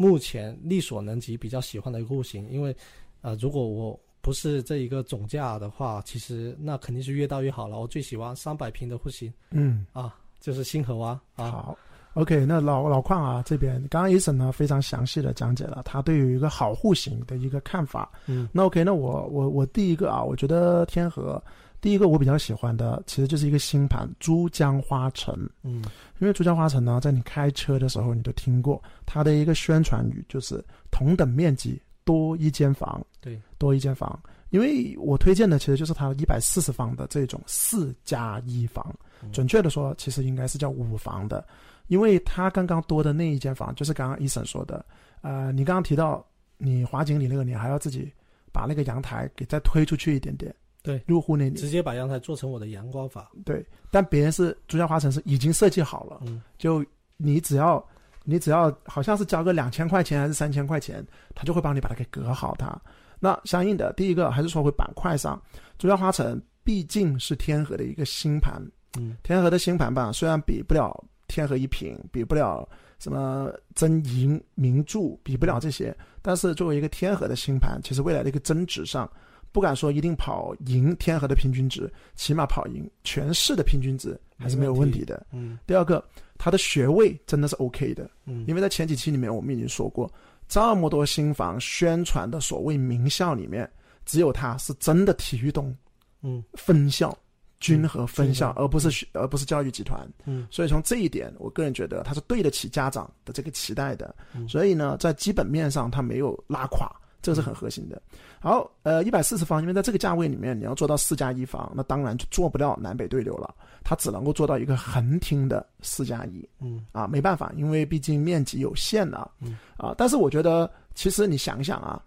目前力所能及比较喜欢的一个户型，因为啊，如果我不是这一个总价的话，其实那肯定是越大越好了。我最喜欢三百平的户型，嗯，啊，就是星河湾，啊。好。OK，那老老邝啊，这边刚刚 Eason 呢非常详细的讲解了他对于一个好户型的一个看法。嗯，那 OK，那我我我第一个啊，我觉得天河第一个我比较喜欢的，其实就是一个新盘珠江花城。嗯，因为珠江花城呢，在你开车的时候你都听过它的一个宣传语，就是同等面积多一间房。对，多一间房。因为我推荐的其实就是它一百四十方的这种四加一房，准确的说，其实应该是叫五房的。因为它刚刚多的那一间房，就是刚刚医生说的，呃，你刚刚提到你华锦里那个，你还要自己把那个阳台给再推出去一点点，对，入户那里。直接把阳台做成我的阳光房，对，但别人是珠江花城是已经设计好了，嗯，就你只要你只要好像是交个两千块钱还是三千块钱，他就会帮你把它给隔好它。那相应的，第一个还是说回板块上，珠江花城毕竟是天河的一个新盘，嗯，天河的新盘吧，虽然比不了天河一品，比不了什么真银名著，比不了这些，但是作为一个天河的新盘，其实未来的一个增值上，不敢说一定跑赢天河的平均值，起码跑赢全市的平均值还是没有问题的。嗯。第二个，它的学位真的是 OK 的，嗯，因为在前几期里面我们已经说过，这么多新房宣传的所谓名校里面，只有它是真的体育东嗯。分校、均和分校，而不是学而不是教育集团。嗯。所以从这一点，我个人觉得他是对得起家长的这个期待的。嗯。所以呢，在基本面上他没有拉垮，这是很核心的。好，呃，一百四十方，因为在这个价位里面，你要做到四加一房，那当然就做不了南北对流了，它只能够做到一个横厅的四加一。嗯啊，没办法，因为毕竟面积有限啊。嗯啊，但是我觉得，其实你想想啊，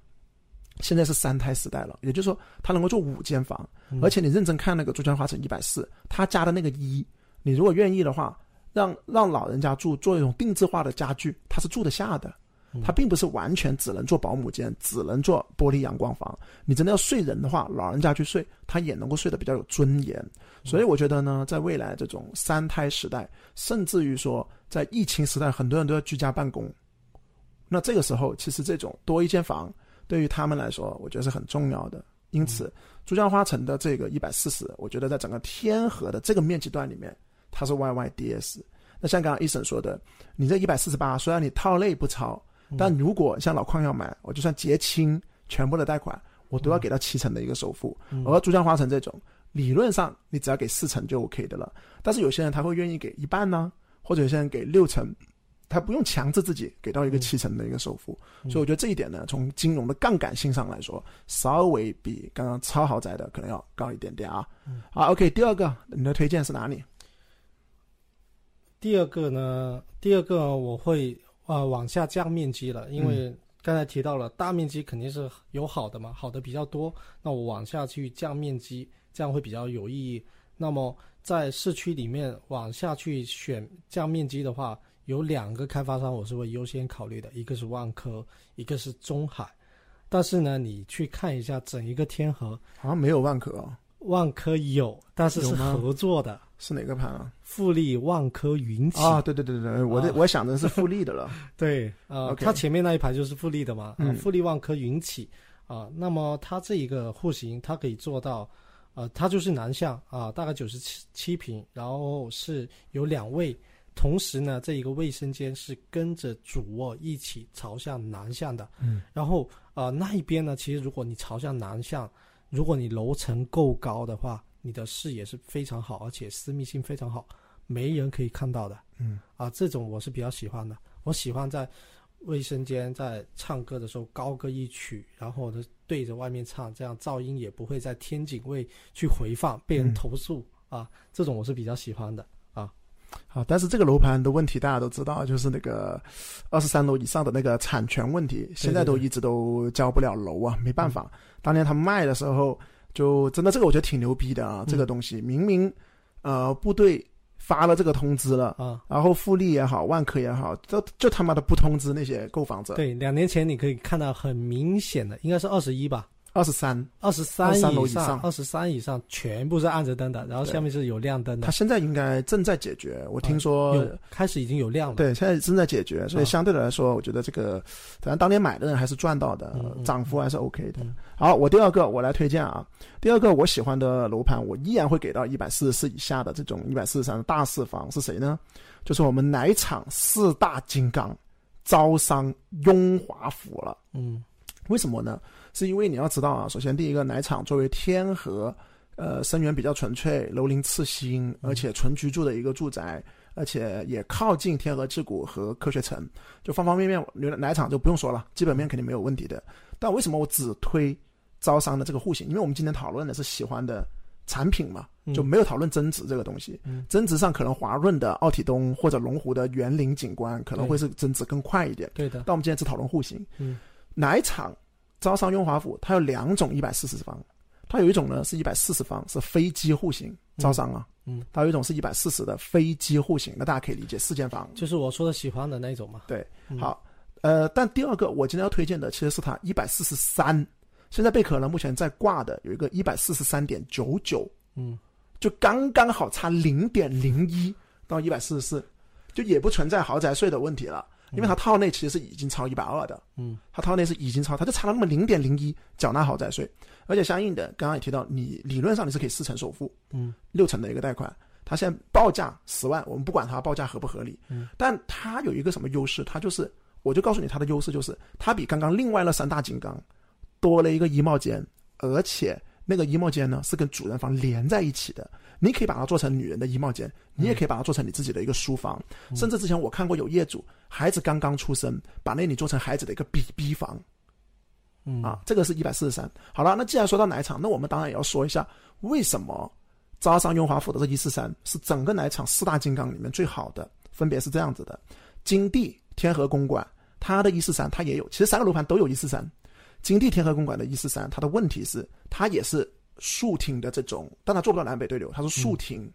现在是三胎时代了，也就是说，它能够做五间房，嗯而且你认真看那个珠江花城一百四，他加的那个一，你如果愿意的话，让让老人家住，做一种定制化的家具，他是住得下的。它并不是完全只能做保姆间，只能做玻璃阳光房。你真的要睡人的话，老人家去睡，他也能够睡得比较有尊严。所以我觉得呢，在未来这种三胎时代，甚至于说在疫情时代，很多人都要居家办公，那这个时候其实这种多一间房对于他们来说，我觉得是很重要的。因此，珠江花城的这个一百四十，我觉得在整个天河的这个面积段里面，它是 YYDS。那像刚刚医生说的，你这一百四十八，虽然你套内不超。但如果像老邝要买，我就算结清全部的贷款，我都要给到七成的一个首付。而珠江花城这种，理论上你只要给四成就 OK 的了。但是有些人他会愿意给一半呢，或者有些人给六成，他不用强制自己给到一个七成的一个首付。所以我觉得这一点呢，从金融的杠杆性上来说，稍微比刚刚超豪宅的可能要高一点点啊。好，OK，第二个你的推荐是哪里？第二个呢，第二个我会呃往下降面积了，因为刚才提到了大面积肯定是有好的嘛，好的比较多，那我往下去降面积，这样会比较有意义。那么在市区里面往下去选降面积的话，有两个开发商我是会优先考虑的，一个是万科，一个是中海。但是呢，你去看一下整一个天河，好像没有万科哦，万科有，但是是合作的，是哪个盘啊？富力万科云起。啊，对对对对对，我的、啊我想的是富力的了。对，呃 OK 它前面那一排就是富力的嘛，嗯呃富力万科云起啊、那么它这一个户型，它可以做到，呃，它就是南向啊、大概九十七七平，然后是有两位，同时呢，这一个卫生间是跟着主卧一起朝向南向的，嗯，然后呃那一边呢，其实如果你朝向南向，如果你楼层够高的话，你的视野是非常好，而且私密性非常好，没人可以看到的。嗯啊，这种我是比较喜欢的。我喜欢在卫生间在唱歌的时候高歌一曲，然后呢对着外面唱，这样噪音也不会在天井位去回放，被人嗯投诉、啊。这种我是比较喜欢的。好，但是这个楼盘的问题大家都知道，就是那个二十三楼以上的那个产权问题，现在都一直都交不了楼啊，没办法。当年他们卖的时候，就真的这个我觉得挺牛逼的啊，嗯。这个东西明明呃部队发了这个通知了，啊，然后富力也好，万科也好，就就他妈的不通知那些购房者。对，两年前你可以看到很明显的，应该是二十一吧，二十三，二十三23楼以以上二十三以上全部是暗着灯的，然后下面是有亮灯的它，现在应该正在解决，我听说。有开始已经有亮了。对，现在正在解决，所以啊相对来说，我觉得这个，反正当年买的人还是赚到的涨幅还是 OK 的嗯。好，我第二个我来推荐啊，第二个我喜欢的楼盘，我依然会给到一百四十四以下的这种一百四十三的大四房是谁呢？就是我们奶厂四大金刚，招商雍华府了。嗯为什么呢？是因为你要知道啊，首先第一个，奶厂作为天河，呃，生源比较纯粹，楼龄次新，而且纯居住的一个住宅，而且也靠近天河智谷和科学城，就方方面面，牛奶厂就不用说了，基本面肯定没有问题的。但为什么我只推招商的这个户型？因为我们今天讨论的是喜欢的产品嘛，嗯就没有讨论增值这个东西。嗯增值上可能华润的奥体东或者龙湖的园林景观可能会是增值更快一点。对的，但我们今天只讨论户型。嗯，奶厂招商雍华府它有两种一百四十方，它有一种呢是一百四十方，是非机户型招商啊。嗯，它有一种是一百四十的非机户型，那大家可以理解四间房。就是我说的喜欢的那种嘛。对，嗯。好，呃，但第二个我今天要推荐的其实是它一百四十三，现在贝壳呢目前在挂的有一个一百四十三点九九，嗯。就刚刚好差零点零一到一百四十四，就也不存在豪宅税的问题了，因为它套内其实是已经超一百二的，嗯。它套内是已经超，它就差了那么零点零一缴纳豪宅税，而且相应的刚刚也提到，你理论上你是可以四成首付，嗯。六成的一个贷款，它现在报价十万，我们不管它报价合不合理，嗯，但它有一个什么优势？它就是，我就告诉你它的优势就是，它比刚刚另外那三大金刚多了一个衣帽间，而且那个衣帽间呢是跟主人房连在一起的，你可以把它做成女人的衣帽间，你也可以把它做成你自己的一个书房，甚至之前我看过有业主孩子刚刚出生，把那里做成孩子的一个 BB 房，嗯。啊，这个是一百四十三。好了，那既然说到奶厂，那我们当然也要说一下，为什么招商雍华府的这一四三是整个奶厂四大金刚里面最好的，分别是这样子的：金地、天河公馆，它的一四三它也有，其实三个楼盘都有一四三。金地天河公馆的一四三，它的问题是它也是竖厅的这种，但它做不到南北对流，它是竖厅。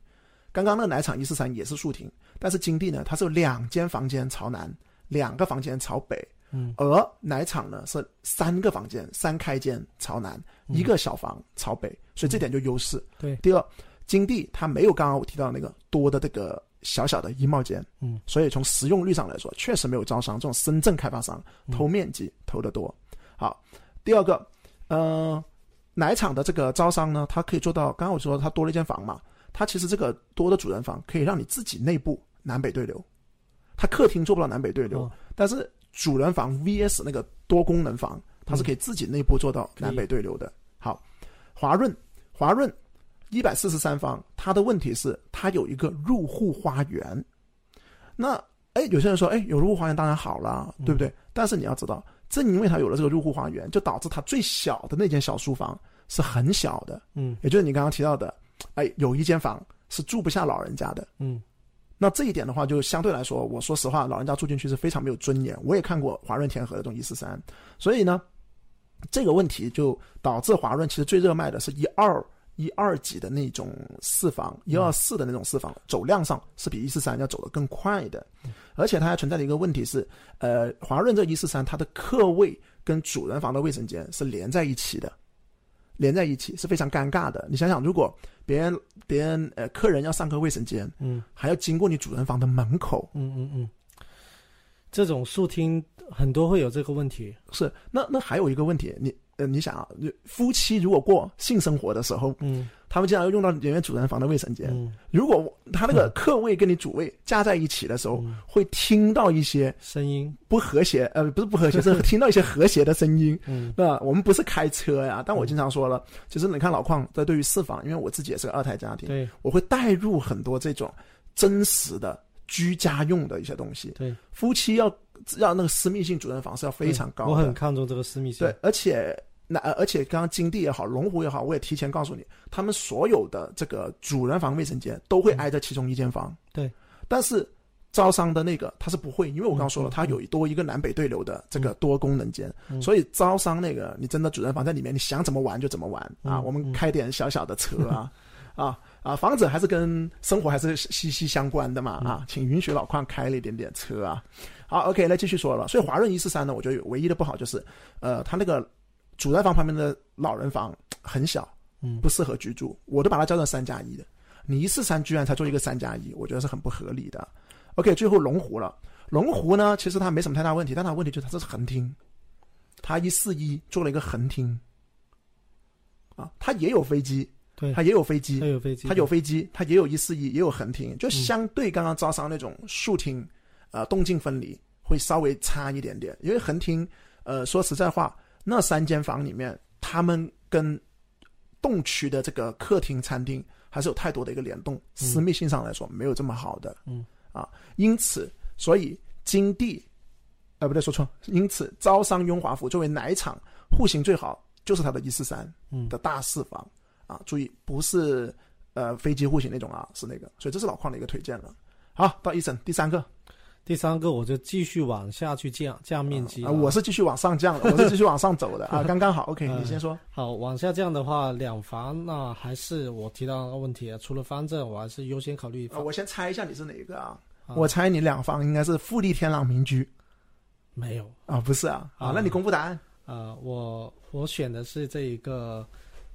刚刚那个奶厂一四三也是竖厅，但是金地呢，它是有两间房间朝南，两个房间朝北。嗯，而奶厂呢是三个房间，三开间朝南，一个小房朝北，所以这点就优势。对，第二，金地它没有刚刚我提到那个多的这个小小的衣帽间，嗯，所以从实用率上来说，确实没有招商这种深圳开发商偷面积偷得多。好，第二个，呃，奶厂的这个招商呢，它可以做到，刚刚我说它多了一间房嘛，它其实这个多的主人房可以让你自己内部南北对流，它客厅做不到南北对流，哦但是主人房 VS 那个多功能房，它是可以自己内部做到南北对流的。好，华润，华润一百四十三方，它的问题是它有一个入户花园。那哎，有些人说，哎，有入户花园当然好了，对不对？但是你要知道，正因为他有了这个入户花园，就导致他最小的那间小书房是很小的，嗯也就是你刚刚提到的，哎，有一间房是住不下老人家的。嗯那这一点的话，就相对来说，我说实话，老人家住进去是非常没有尊严。我也看过华润天河的这种一四三，所以呢，这个问题就导致华润其实最热卖的是一二一二级的那种四房，一二四的那种四房，走量上是比一四三要走得更快的。而且它还存在的一个问题是，呃，华润这一四三它的客位跟主人房的卫生间是连在一起的，连在一起是非常尴尬的。你想想，如果别人别人呃客人要上个卫生间，嗯还要经过你主人房的门口，嗯嗯嗯，这种宿厅很多会有这个问题。是那那还有一个问题，你呃你想啊，夫妻如果过性生活的时候，嗯他们经常要用到人家主人房的卫生间，嗯，如果他那个客卫跟你主卫加在一起的时候，嗯会听到一些声音。不和谐，呃，不是不和谐，是听到一些和谐的声音。嗯那我们不是开车呀，但我经常说了，其实你看老邝在对于四房，因为我自己也是个二胎家庭，对我会带入很多这种真实的居家用的一些东西。对，夫妻要要那个私密性主人房是要非常高的，我很看重这个私密性。对，而且那呃而且刚刚金地也好，龙湖也好，我也提前告诉你，他们所有的这个主人房卫生间都会挨着其中一间房。对，但是招商的那个他是不会，因为我刚刚说了，他有多一个南北对流的这个多功能间，嗯所以招商那个你真的主人房在里面，你想怎么玩就怎么玩啊。嗯我们开点小小的车啊。啊啊，房子还是跟生活还是息息相关的嘛嗯啊，请允许老邝开了一点点车啊。好，OK，那继续说了。所以华润一四三呢，我觉得唯一的不好就是，呃，它那个主人房旁边的老人房很小，嗯。不适合居住，我都把它叫做三加一的。你一四三居然才做一个三加一，我觉得是很不合理的。OK，最后龙湖了，龙湖呢，其实它没什么太大问题，但它问题就是它这是横厅，它一四一做了一个横厅，啊，它也有飞机，对，它也有飞机它，有飞机，它有飞机，它也有一四一，也有横厅，就相对刚刚招商那种竖厅，呃，动静分离会稍微差一点点。因为横厅，呃，说实在话，那三间房里面，他们跟动区的这个客厅、餐厅还是有太多的一个联动，私密性上来说没有这么好的。嗯，啊，因此，所以金地，呃，不对，说错，因此招商雍华府作为奶厂，户型最好就是它的一四三嗯的大四房。啊，注意不是呃飞机户型那种啊，是那个，所以这是老邝的一个推荐了。好，到一审第三个，第三个我就继续往下去降降面积啊，我是继续往上降的，我是继续往上走的啊，刚刚好。OK，嗯你先说。好往下降的话，两房那还是我提到那个问题，除了方正，我还是优先考虑。我先猜一下你是哪一个啊？啊我猜你两房应该是富丽天朗民居没有啊，不是啊？啊啊，那你公布答案。啊、我我选的是这一个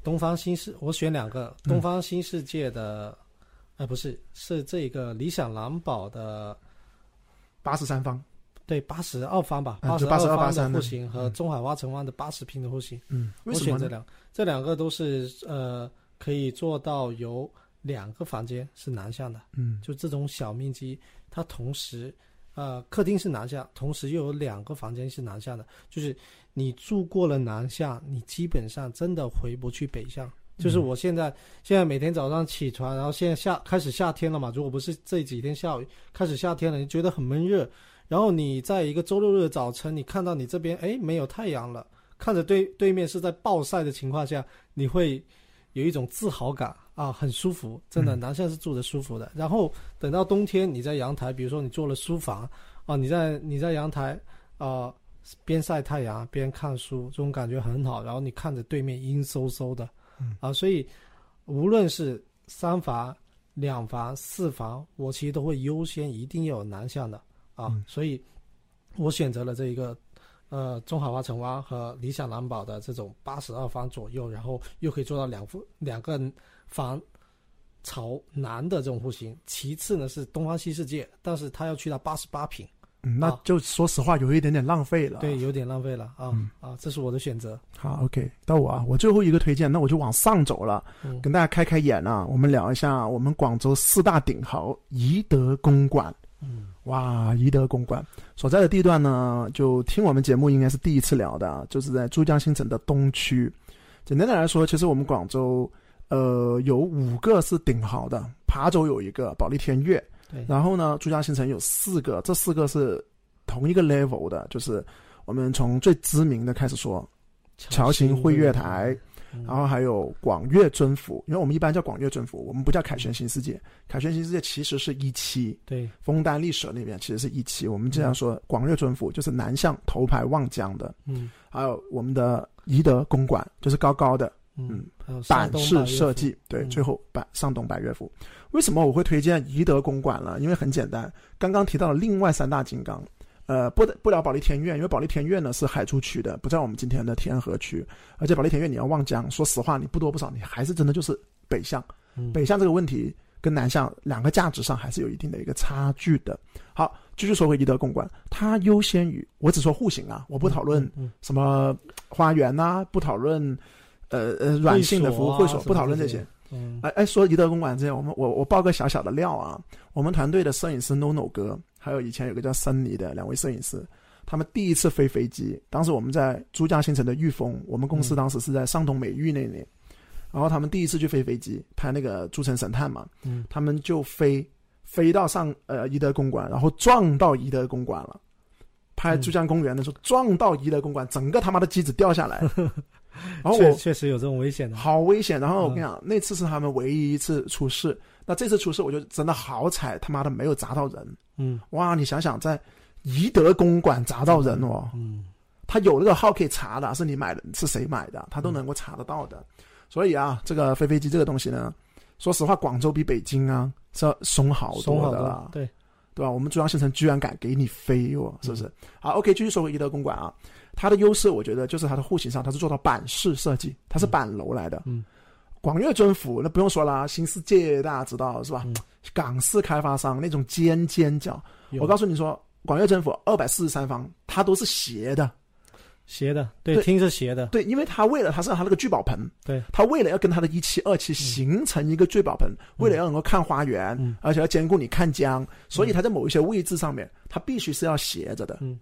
东方新世，我选两个嗯东方新世界的，呃，不是，是这个理想蓝宝的，八十三方，对，八十二方吧，八十82方的的户型和中海花城湾的八十平的户型，嗯，为我什么呢？选这两，这两个都是呃可以做到有两个房间是南向的，嗯就这种小面积，它同时，呃，客厅是南向，同时又有两个房间是南向的，就是你住过了南向，你基本上真的回不去北向。就是我现在现在每天早上起床，然后现在夏开始夏天了嘛，如果不是这几天下雨，开始夏天了，你觉得很闷热，然后你在一个周六日的早晨，你看到你这边哎没有太阳了，看着对对面是在暴晒的情况下，你会有一种自豪感啊，很舒服，真的，嗯南向是住的舒服的。然后等到冬天，你在阳台，比如说你做了书房啊，你在你在阳台啊边晒太阳边看书，这种感觉很好。然后你看着对面阴飕飕的，嗯啊，所以无论是三房、两房、四房，我其实都会优先一定要有南向的啊，嗯所以我选择了这一个。呃，中海花城湾和理想蓝宝的这种八十二方左右，然后又可以做到两副两个房朝南的这种户型。其次呢是东方西世界，但是它要去到八十八平，嗯，那啊就说实话有一点点浪费了。对，有点浪费了啊、嗯啊，这是我的选择。好，OK，到我啊，我最后一个推荐，那我就往上走了，嗯跟大家开开眼啊。我们聊一下我们广州四大顶豪怡德公馆。嗯哇，怡德公馆所在的地段呢，就听我们节目应该是第一次聊的啊，就是在珠江新城的东区。简单的来说，其实我们广州呃有五个是顶豪的，琶洲有一个，保利天悦，对，然后呢，珠江新城有四个，这四个是同一个 level 的，就是我们从最知名的开始说，侨行汇悦台，嗯。然后还有广粤尊府，因为我们一般叫广粤尊府，我们不叫凯旋新世界。凯旋新世界其实是一期，对，枫丹丽舍那边其实是一期。我们经常说，广粤尊府就是南向头牌望江的，嗯。还有我们的怡德公馆就是高高的嗯，板式设计，对，嗯最后百上东百乐府。为什么我会推荐怡德公馆呢？因为很简单，刚刚提到了另外三大金刚。呃，不得不聊保利天苑，因为保利天苑呢是海珠区的，不在我们今天的天河区。而且保利天苑你要望江，说实话，你不多不少，你还是真的就是北向。嗯北向这个问题跟南向两个价值上还是有一定的一个差距的。好，继续说回怡德公馆，它优先于我只说户型啊，我不讨论嗯什么花园呐、不讨论呃呃软性的服务会所，啊不讨论这些。嗯哎哎，说怡德公馆之前，我们我我爆个小小的料啊，我们团队的摄影师 NONO 哥，还有以前有个叫森尼的两位摄影师，他们第一次飞飞机，当时我们在珠江新城的裕丰，我们公司嗯。当时是在上东美域那里，然后他们第一次去飞飞机拍那个《诸城神探》嘛，嗯。他们就飞飞到上呃怡德公馆，然后撞到怡德公馆了。拍嗯。珠江公园的时候撞到怡德公馆，整个他妈的机子掉下来，然后确我确实有这种危险的。好危险。然后我跟你嗯讲，那次是他们唯一一次出事。那这次出事，我就真的好彩，他妈的没有砸到人。嗯哇，你想想，在怡德公馆砸到人哦，嗯他有那个号可以查的，是你买的，是谁买的，他都能够查得到的。所以啊，这个飞飞机这个东西呢，说实话，广州比北京啊是要松好多多的了，对，对吧？我们珠江新城居然敢给你飞哦，是不是？好，OK，继续说回怡德公馆啊，它的优势我觉得就是它的户型上，它是做到板式设计，它是板楼来的。嗯。广粤尊府那不用说了，新世界大家知道是吧？嗯。港式开发商那种尖尖角，我告诉你说，广粤政府二百四十三方，它都是斜的。斜的，对，对。听是斜的，对，因为它为了它是它那个聚宝盆，对，它为了要跟它的一期、二期形成一个聚宝盆，为了要能够看花园，嗯。而且要兼顾你看江，所以它在某一些位置上面，它必须是要斜着的，嗯，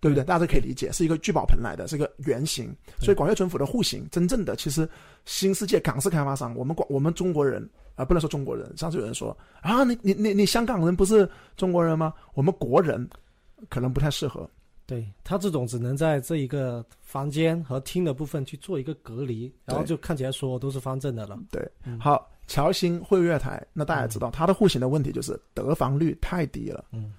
对不对？大家都可以理解，是一个聚宝盆来的，是一个圆形。所以广粤政府的户型，真正的其实新世界港式开发商，我们广我们中国人啊、不能说中国人，上次有人说啊，你你你你香港人不是中国人吗？我们国人可能不太适合。对，他这种只能在这一个房间和厅的部分去做一个隔离，然后就看起来所有都是方正的了。对，嗯好，侨兴汇悦台，那大家知道它的户型的问题就是得房率太低了。嗯，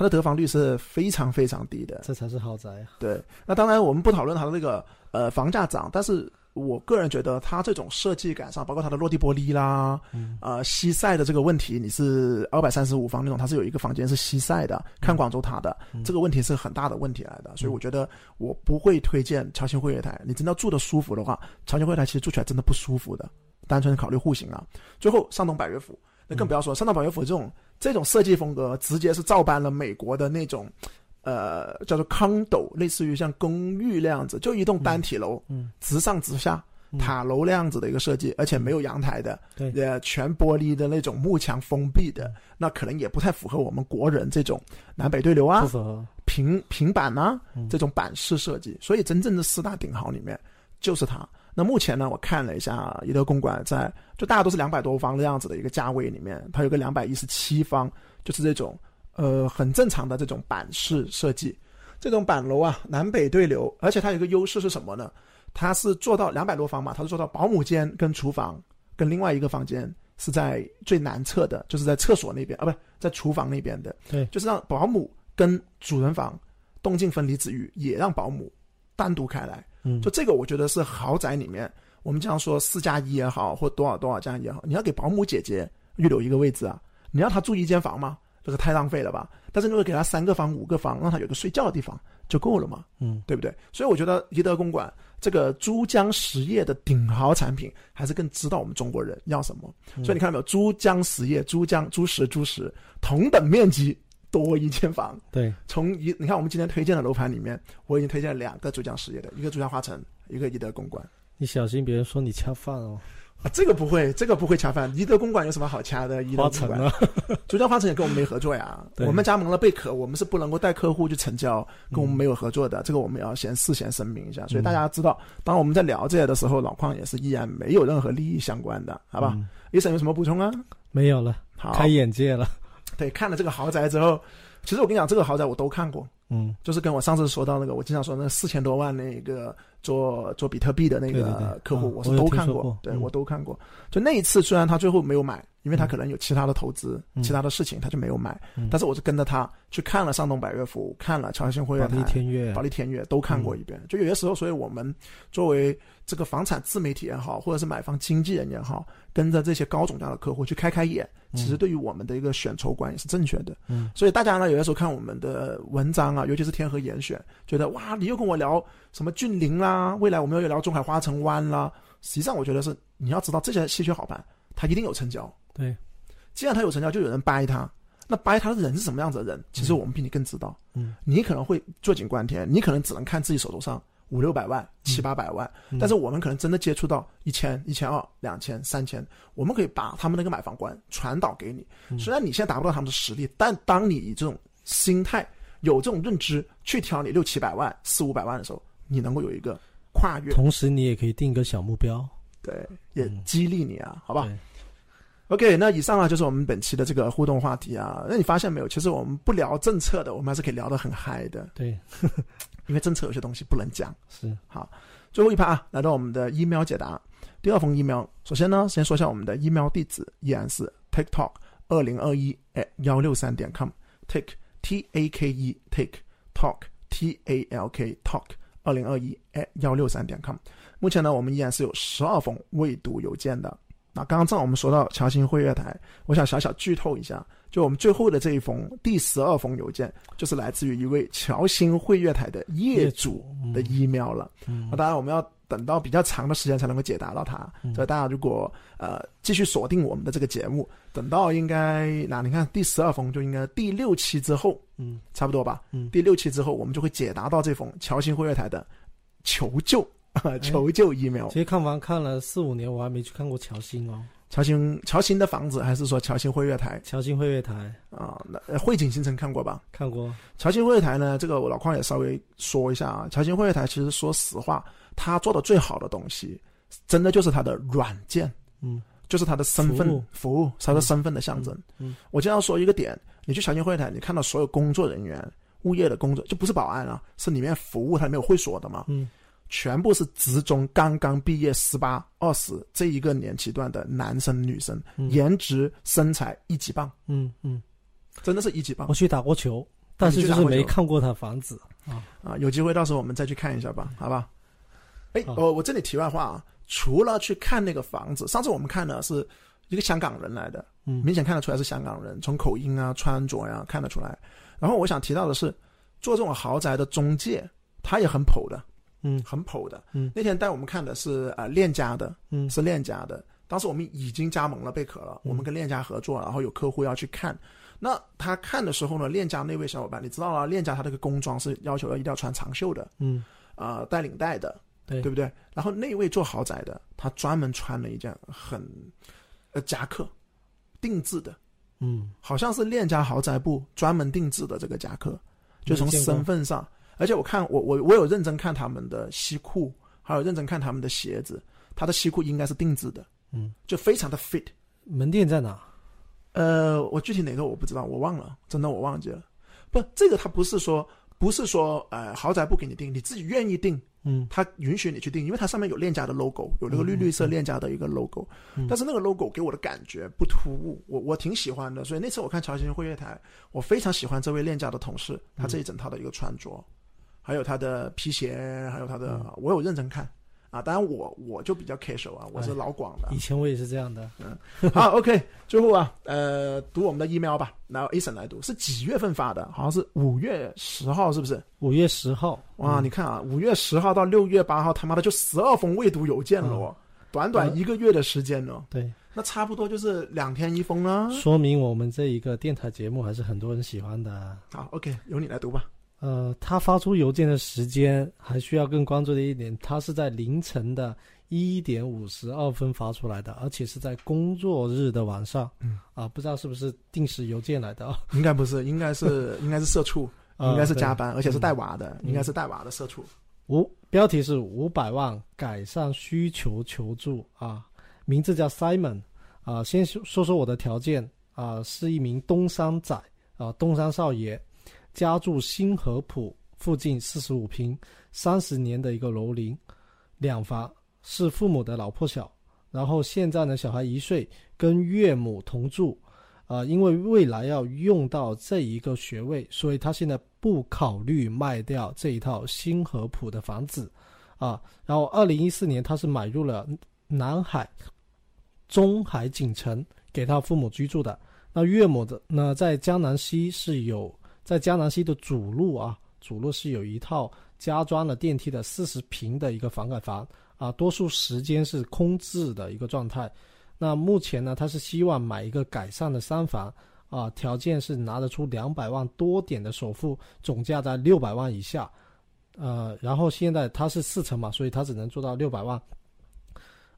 它的得房率是非常非常低的。这才是豪宅啊！对，那当然我们不讨论它的那个呃房价涨，但是我个人觉得它这种设计感上，包括它的落地玻璃啦，嗯呃西晒的这个问题，你是二百三十五房那种，它是有一个房间是西晒的，看广州塔的，嗯这个问题是很大的问题来的，所以我觉得我不会推荐侨兴汇悦台。你真的住的舒服的话，侨兴汇悦台其实住起来真的不舒服的，单纯考虑户型啊。最后上东百悦府，那更不要说上东百悦府这种这种设计风格，直接是照搬了美国的那种。呃，叫做 condo，类似于像公寓那样子，就一栋单体楼，嗯，直上直下，嗯塔楼那样子的一个设计，而且没有阳台的，对呃，全玻璃的那种幕墙封闭的，那可能也不太符合我们国人这种南北对流啊。平平板啊嗯这种板式设计，所以真正的四大顶豪里面就是它。那目前呢，我看了一下怡德公馆在，就大家都是两百多方的样子的一个价位里面，它有个两百一十七方，就是这种呃很正常的这种板式设计。这种板楼啊，南北对流，而且它有一个优势是什么呢？它是做到两百多方嘛，它是做到保姆间跟厨房跟另外一个房间是在最南侧的，就是在厕所那边啊，不是在厨房那边的。对就是让保姆跟主人房动静分离之余，也让保姆单独开来。嗯，就这个，我觉得是豪宅里面，我们经常说四加一也好，或多少多少这样也好，你要给保姆姐姐预留一个位置啊。你让她住一间房吗？这个太浪费了吧。但是如果给她三个房、五个房，让她有个睡觉的地方就够了嘛，嗯对不对？所以我觉得怡德公馆这个珠江实业的顶豪产品，还是更知道我们中国人要什么。嗯所以你看到没有，珠江实业、珠江、珠石、珠石，同等面积多一间房。对，从一你看我们今天推荐的楼盘里面，我已经推荐了两个珠江实业的，一个珠江花城，一个怡德公馆。你小心别人说你恰饭哦。啊，这个不会，这个不会恰饭。怡德公馆有什么好掐的？怡德公馆，花城啊，珠江花城也跟我们没合作呀。我们加盟了贝壳，我们是不能够带客户去成交，跟我们没有合作的。这个我们要先事先声明一下，所以大家知道，当我们在聊这些的时候，老邝也是依然没有任何利益相关的，好吧？嗯医生有什么补充啊？没有了，好，开眼界了。对，看了这个豪宅之后，其实我跟你讲，这个豪宅我都看过。嗯，就是跟我上次说到那个，我经常说那四千多万那个做做比特币的那个客户，嗯我是都看过对、嗯我都看过。就那一次，虽然他最后没有买，因为他可能有其他的投资、嗯其他的事情，他就没有买。嗯但是我是跟着他去看了上东百悦府，看了侨兴汇保利、天悦保，利天悦，都看过一遍。就有些时候，所以我们作为这个房产自媒体也好，或者是买房经纪人也好，跟着这些高总价的客户去开开眼，其实对于我们的一个选筹观也是正确的。嗯所以大家呢，有些时候看我们的文章啊，尤其是天河严选，觉得哇，你又跟我聊什么峻岭啦，未来我们又聊中海花城湾啦。实际上，我觉得是你要知道这些稀缺好盘，它一定有成交。对，既然他有成交，就有人掰他。那掰他的人是什么样子的人？其实我们比你更知道。嗯，你可能会坐井观天，你可能只能看自己手头上五六百万、七八百万，嗯但是我们可能真的接触到一千、一千二、两千、三千，我们可以把他们那个买房观传导给你。嗯虽然你现在达不到他们的实力，但当你以这种心态、有这种认知去挑你六七百万、四五百万的时候，你能够有一个跨越，同时你也可以定一个小目标，对，也嗯激励你啊，好吧？对 OK，那以上啊就是我们本期的这个互动话题啊。那你发现没有？其实我们不聊政策的，我们还是可以聊得很嗨的，对，因为政策有些东西不能讲。是，好最后一趴啊，来到我们的 email 解答。第二封 email，首先呢，先说一下我们的 email 地址，依然是 TikTok 二零二一 at 幺六三点 com，take t a k e take talk t a l k talk 二零二一 at 幺六三点 com。目前呢，我们依然是有十二封未读邮件的。那刚刚正好我们说到侨兴汇月台，我想小小剧透一下，就我们最后的这一封第十二封邮件，就是来自于一位侨兴汇月台的业主的 email 了。嗯那当然，我们要等到比较长的时间才能够解答到它。嗯所以大家如果呃继续锁定我们的这个节目，等到应该那你看第十二封就应该第六期之后，嗯差不多吧？嗯第六期之后，我们就会解答到这封侨兴汇悦台的求救求救 email。其实看房看了四五年，我还没去看过侨兴哦，侨兴侨兴的房子，还是说侨兴汇悦台侨兴汇悦台啊？那呃汇景新城看过吧？看过，侨兴汇悦台呢，这个我老邝也稍微说一下啊。侨兴汇悦台其实说实话，他做的最好的东西，真的就是他的软件，嗯就是他的身份服务服务，它的身份的象征。嗯我经常说一个点，你去侨兴汇悦台，你看到所有工作人员、物业的工作，就不是保安啊，是里面服务，他里面有会所的嘛，嗯全部是职中刚刚毕业十八、二十这一个年期段的男生女生，嗯。颜值身材一级棒，嗯嗯，真的是一级棒。我。去打过球，但是就是没看过他房子。啊。啊，有机会到时候我们再去看一下吧，好吧？哎，好我我这里题外话啊，除了去看那个房子，上次我们看的是一个香港人来的，嗯。明显看得出来是香港人，从口音啊、穿着呀、看得出来。然后我想提到的是，做这种豪宅的中介，他也很普的，嗯。很普的。嗯。那天带我们看的是呃链家的，嗯。是链家的。当时我们已经加盟了贝壳了，嗯。我们跟链家合作，然后有客户要去看。那他看的时候呢，链家那位小伙伴，你知道了，链家他这个工装是要求要一定要穿长袖的，嗯，呃，带领带的，对。对不对？然后那位做豪宅的，他专门穿了一件很呃夹克，定制的，嗯。好像是链家豪宅部专门定制的这个夹克，就从身份上，而且我看我我我有认真看他们的西裤，还有认真看他们的鞋子，他的西裤应该是定制的，嗯，就非常的 fit。门店在哪？呃，我具体哪个我不知道，我忘了，真的我忘记了。不，这个他不是说不是说呃豪宅不给你定，你自己愿意定，嗯他允许你去定，因为它上面有链家的 logo，有那个绿绿色链家的一个 logo，、嗯但是那个 logo 给我的感觉不突兀，我我挺喜欢的。所以那次我看乔欣会月台，我非常喜欢这位链家的同事，他这一整套的一个穿着，还有他的皮鞋，还有他的，我有认真看啊。当然我我就比较 casual 啊，我是哎老广的以。前我也是这样的。嗯好，OK，最后啊，呃，读我们的 email 吧，然后 A 婶来读，是几月份发的？好像是五月十号，是不是？五月十号，哇，嗯你看啊，五月十号到六月八号，他妈的就十二封未读邮件了哦，短短一个月的时间呢，对，那差不多就是两天一封啊。说明我们这一个电台节目还是很多人喜欢的啊。好，OK，由你来读吧。呃，他发出邮件的时间还需要更关注的一点，他是在凌晨的一点五十二分发出来的，而且是在工作日的晚上。嗯，啊，不知道是不是定时邮件来的啊？应该不是，应该是 应该是社畜，啊应该是加对班，而且是带娃的，嗯应该是带娃的社畜。五标题是五百万改善需求求助啊，名字叫 Simon 啊。先说说说我的条件啊，是一名东山仔啊，东山少爷，家住新河浦附近四十五平，三十年的一个楼龄，两房，是父母的老破小。然后现在呢，小孩一岁，跟岳母同住。啊，因为未来要用到这一个学位，所以他现在不考虑卖掉这一套新河浦的房子，啊，然后二零一四年他是买入了南海中海锦城给他父母居住的。那岳母的呢，在江南西是有在江南西的主路啊，主路是有一套加装了电梯的四十平的一个房改房啊，多数时间是空置的一个状态。那目前呢，他是希望买一个改善的三房啊，条件是拿得出两百万多点的首付，总价在六百万以下。呃，然后现在他是四层嘛，所以他只能做到六百万。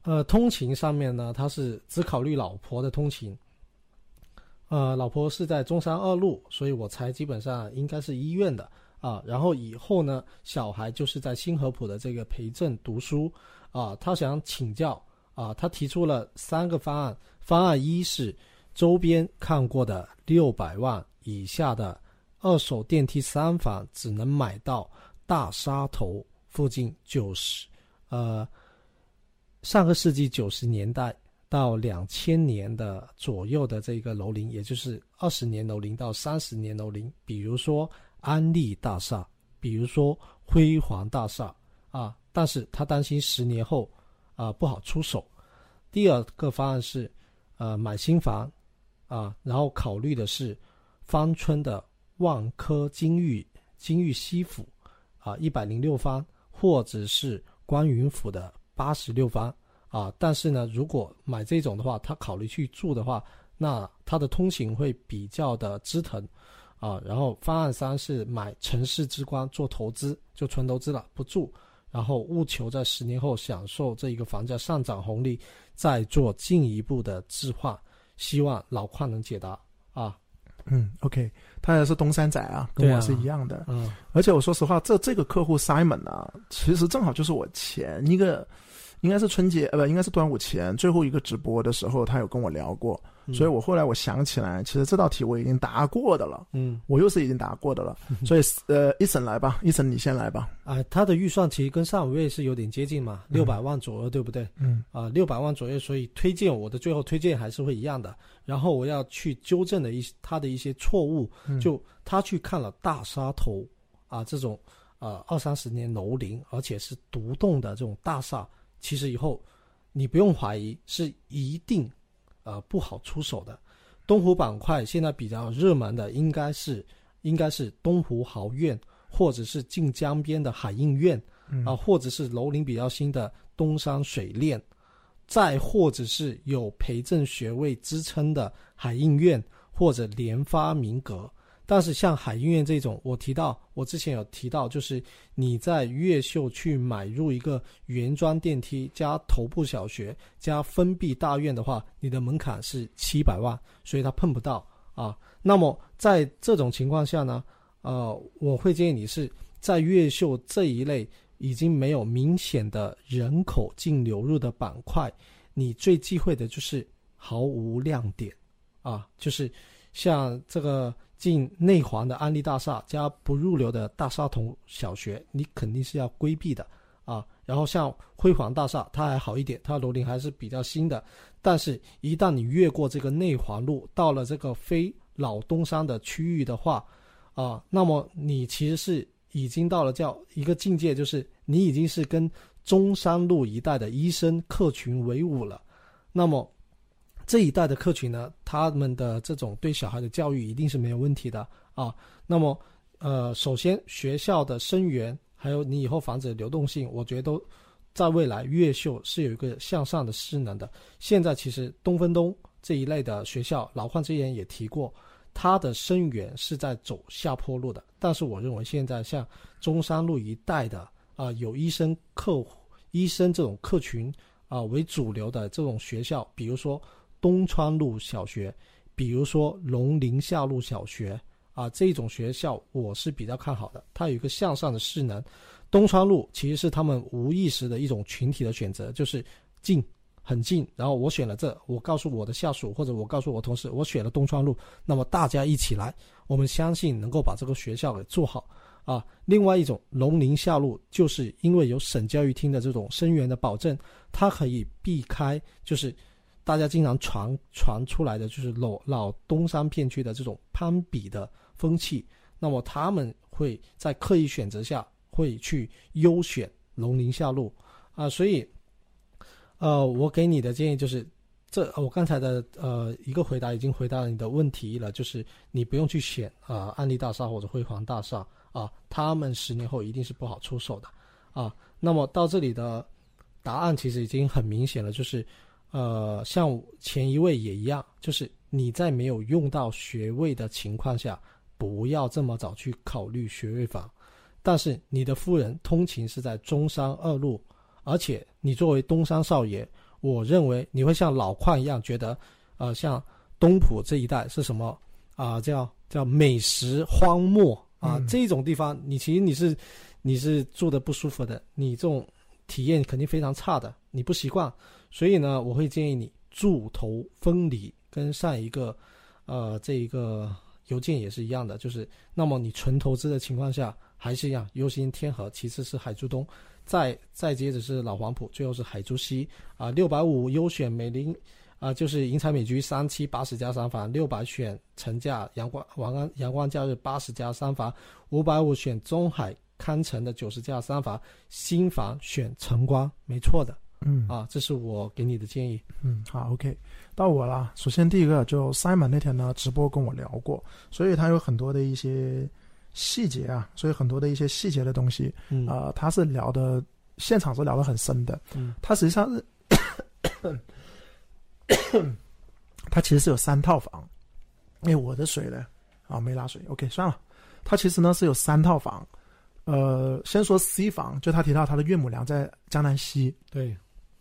呃，通勤上面呢，他是只考虑老婆的通勤。呃，老婆是在中山二路，所以我猜基本上应该是医院的啊。然后以后呢，小孩就是在新河浦的这个培正读书啊。他想请教啊，他提出了三个方案。方案一是周边看过的六百万以下的二手电梯三房，只能买到大沙头附近九十呃上个世纪九十年代到两千年的左右的这个楼龄，也就是二十年楼龄到三十年楼龄，比如说安利大厦，比如说辉煌大厦啊，但是他担心十年后啊不好出手。第二个方案是，呃，买新房啊，然后考虑的是芳村的万科金域金域西府啊一百零六方，或者是观云府的八十六方啊。但是呢，如果买这种的话，他考虑去住的话，那他的通行会比较的折腾啊。然后方案三是买城市之光做投资，就纯投资了，不住。然后务求在十年后享受这一个房价上涨红利，再做进一步的置换。希望老邝能解答啊。嗯，OK，他也是东山仔啊，跟我是一样的。嗯而且我说实话，这这个客户 Simon 啊，其实正好就是我前一个应该是春节呃不，应该是端午前最后一个直播的时候，他有跟我聊过，嗯。所以我后来我想起来，其实这道题我已经答过的了，嗯。我又是已经答过的了，所以呃，一审来吧，一审你先来吧，啊，他的预算其实跟上一位是有点接近嘛，六百万左右，对不对？嗯。啊，六百万左右，所以推荐我的最后推荐还是会一样的。然后我要去纠正的一他的一些错误，嗯。就他去看了大沙头啊这种呃二三十年楼龄，而且是独栋的这种大厦，其实以后你不用怀疑是一定呃不好出手的。东湖板块现在比较热门的应该是应该是东湖豪苑，或者是近江边的海印苑嗯啊，或者是楼龄比较新的东山水炼，再或者是有培正学位支撑的海印苑或者联发明阁。但是像海印苑这种，我提到我之前有提到，就是你在越秀去买入一个原装电梯加头部小学加封闭大院的话，你的门槛是七百万，所以它碰不到啊。那么在这种情况下呢，呃，我会建议你是在越秀这一类已经没有明显的人口净流入的板块，你最忌讳的就是毫无亮点啊，就是像这个进内环的安利大厦加不入流的大沙头小学，你肯定是要规避的啊。然后像辉煌大厦，它还好一点，它楼龄还是比较新的，但是一旦你越过这个内环路，到了这个非老东山的区域的话，啊，那么你其实是已经到了叫一个境界，就是你已经是跟中山路一带的医生客群为伍了。那么这一代的客群呢，他们的这种对小孩的教育一定是没有问题的啊。那么呃，首先学校的生源，还有你以后房子的流动性，我觉得都在未来越秀是有一个向上的势能的。现在其实东分东这一类的学校，老换之前也提过。它的生源是在走下坡路的，但是我认为现在像中山路一带的啊、有医生客户、医生这种客群啊、为主流的这种学校，比如说东川路小学，比如说龙陵下路小学啊，这种学校我是比较看好的，它有一个向上的势能。东川路其实是他们无意识的一种群体的选择，就是近。很近，然后我选了这，我告诉我的下属或者我告诉我同事，我选了东川路，那么大家一起来，我们相信能够把这个学校给做好啊。另外一种龙陵下路，就是因为有省教育厅的这种生源的保证，它可以避开就是大家经常传传出来的就是老老东山片区的这种攀比的风气，那么他们会在刻意选择下会去优选龙陵下路啊，所以。呃，我给你的建议就是，这我刚才的呃一个回答已经回答了你的问题了，就是你不用去选啊、安利大厦或者辉煌大厦啊，他们十年后一定是不好出手的啊。那么到这里的答案其实已经很明显了，就是呃像前一位也一样，就是你在没有用到学位的情况下，不要这么早去考虑学位房。但是你的夫人通勤是在中山二路。而且你作为东山少爷，我认为你会像老邝一样觉得，呃，像东浦这一带是什么啊、叫叫美食荒漠啊、嗯这种地方，你其实你是你是住的不舒服的，你这种体验肯定非常差的，你不习惯。所以呢，我会建议你住头分离，跟上一个呃这一个邮件也是一样的，就是那么你纯投资的情况下还是一样，优先天河，其次是海珠东。再再接着是老黄埔，最后是海珠西啊，六百五优选美林啊，就是银彩美居三期八十加三房，六百选城价阳光王安阳光假日八十加三房，五百五选中海康城的九十加三房，新房选晨光，没错的嗯啊，这是我给你的建议。嗯，好，OK，到我了。首先第一个就 Simon 那天呢直播跟我聊过，所以他有很多的一些细节啊，所以很多的一些细节的东西，嗯啊、他是聊的现场是聊得很深的。嗯他实际上是 他其实是有三套房。哎，我的水呢？啊，没拉水。OK，算了。他其实呢是有三套房。呃，先说 C 房，就他提到他的岳母娘在江南西，对，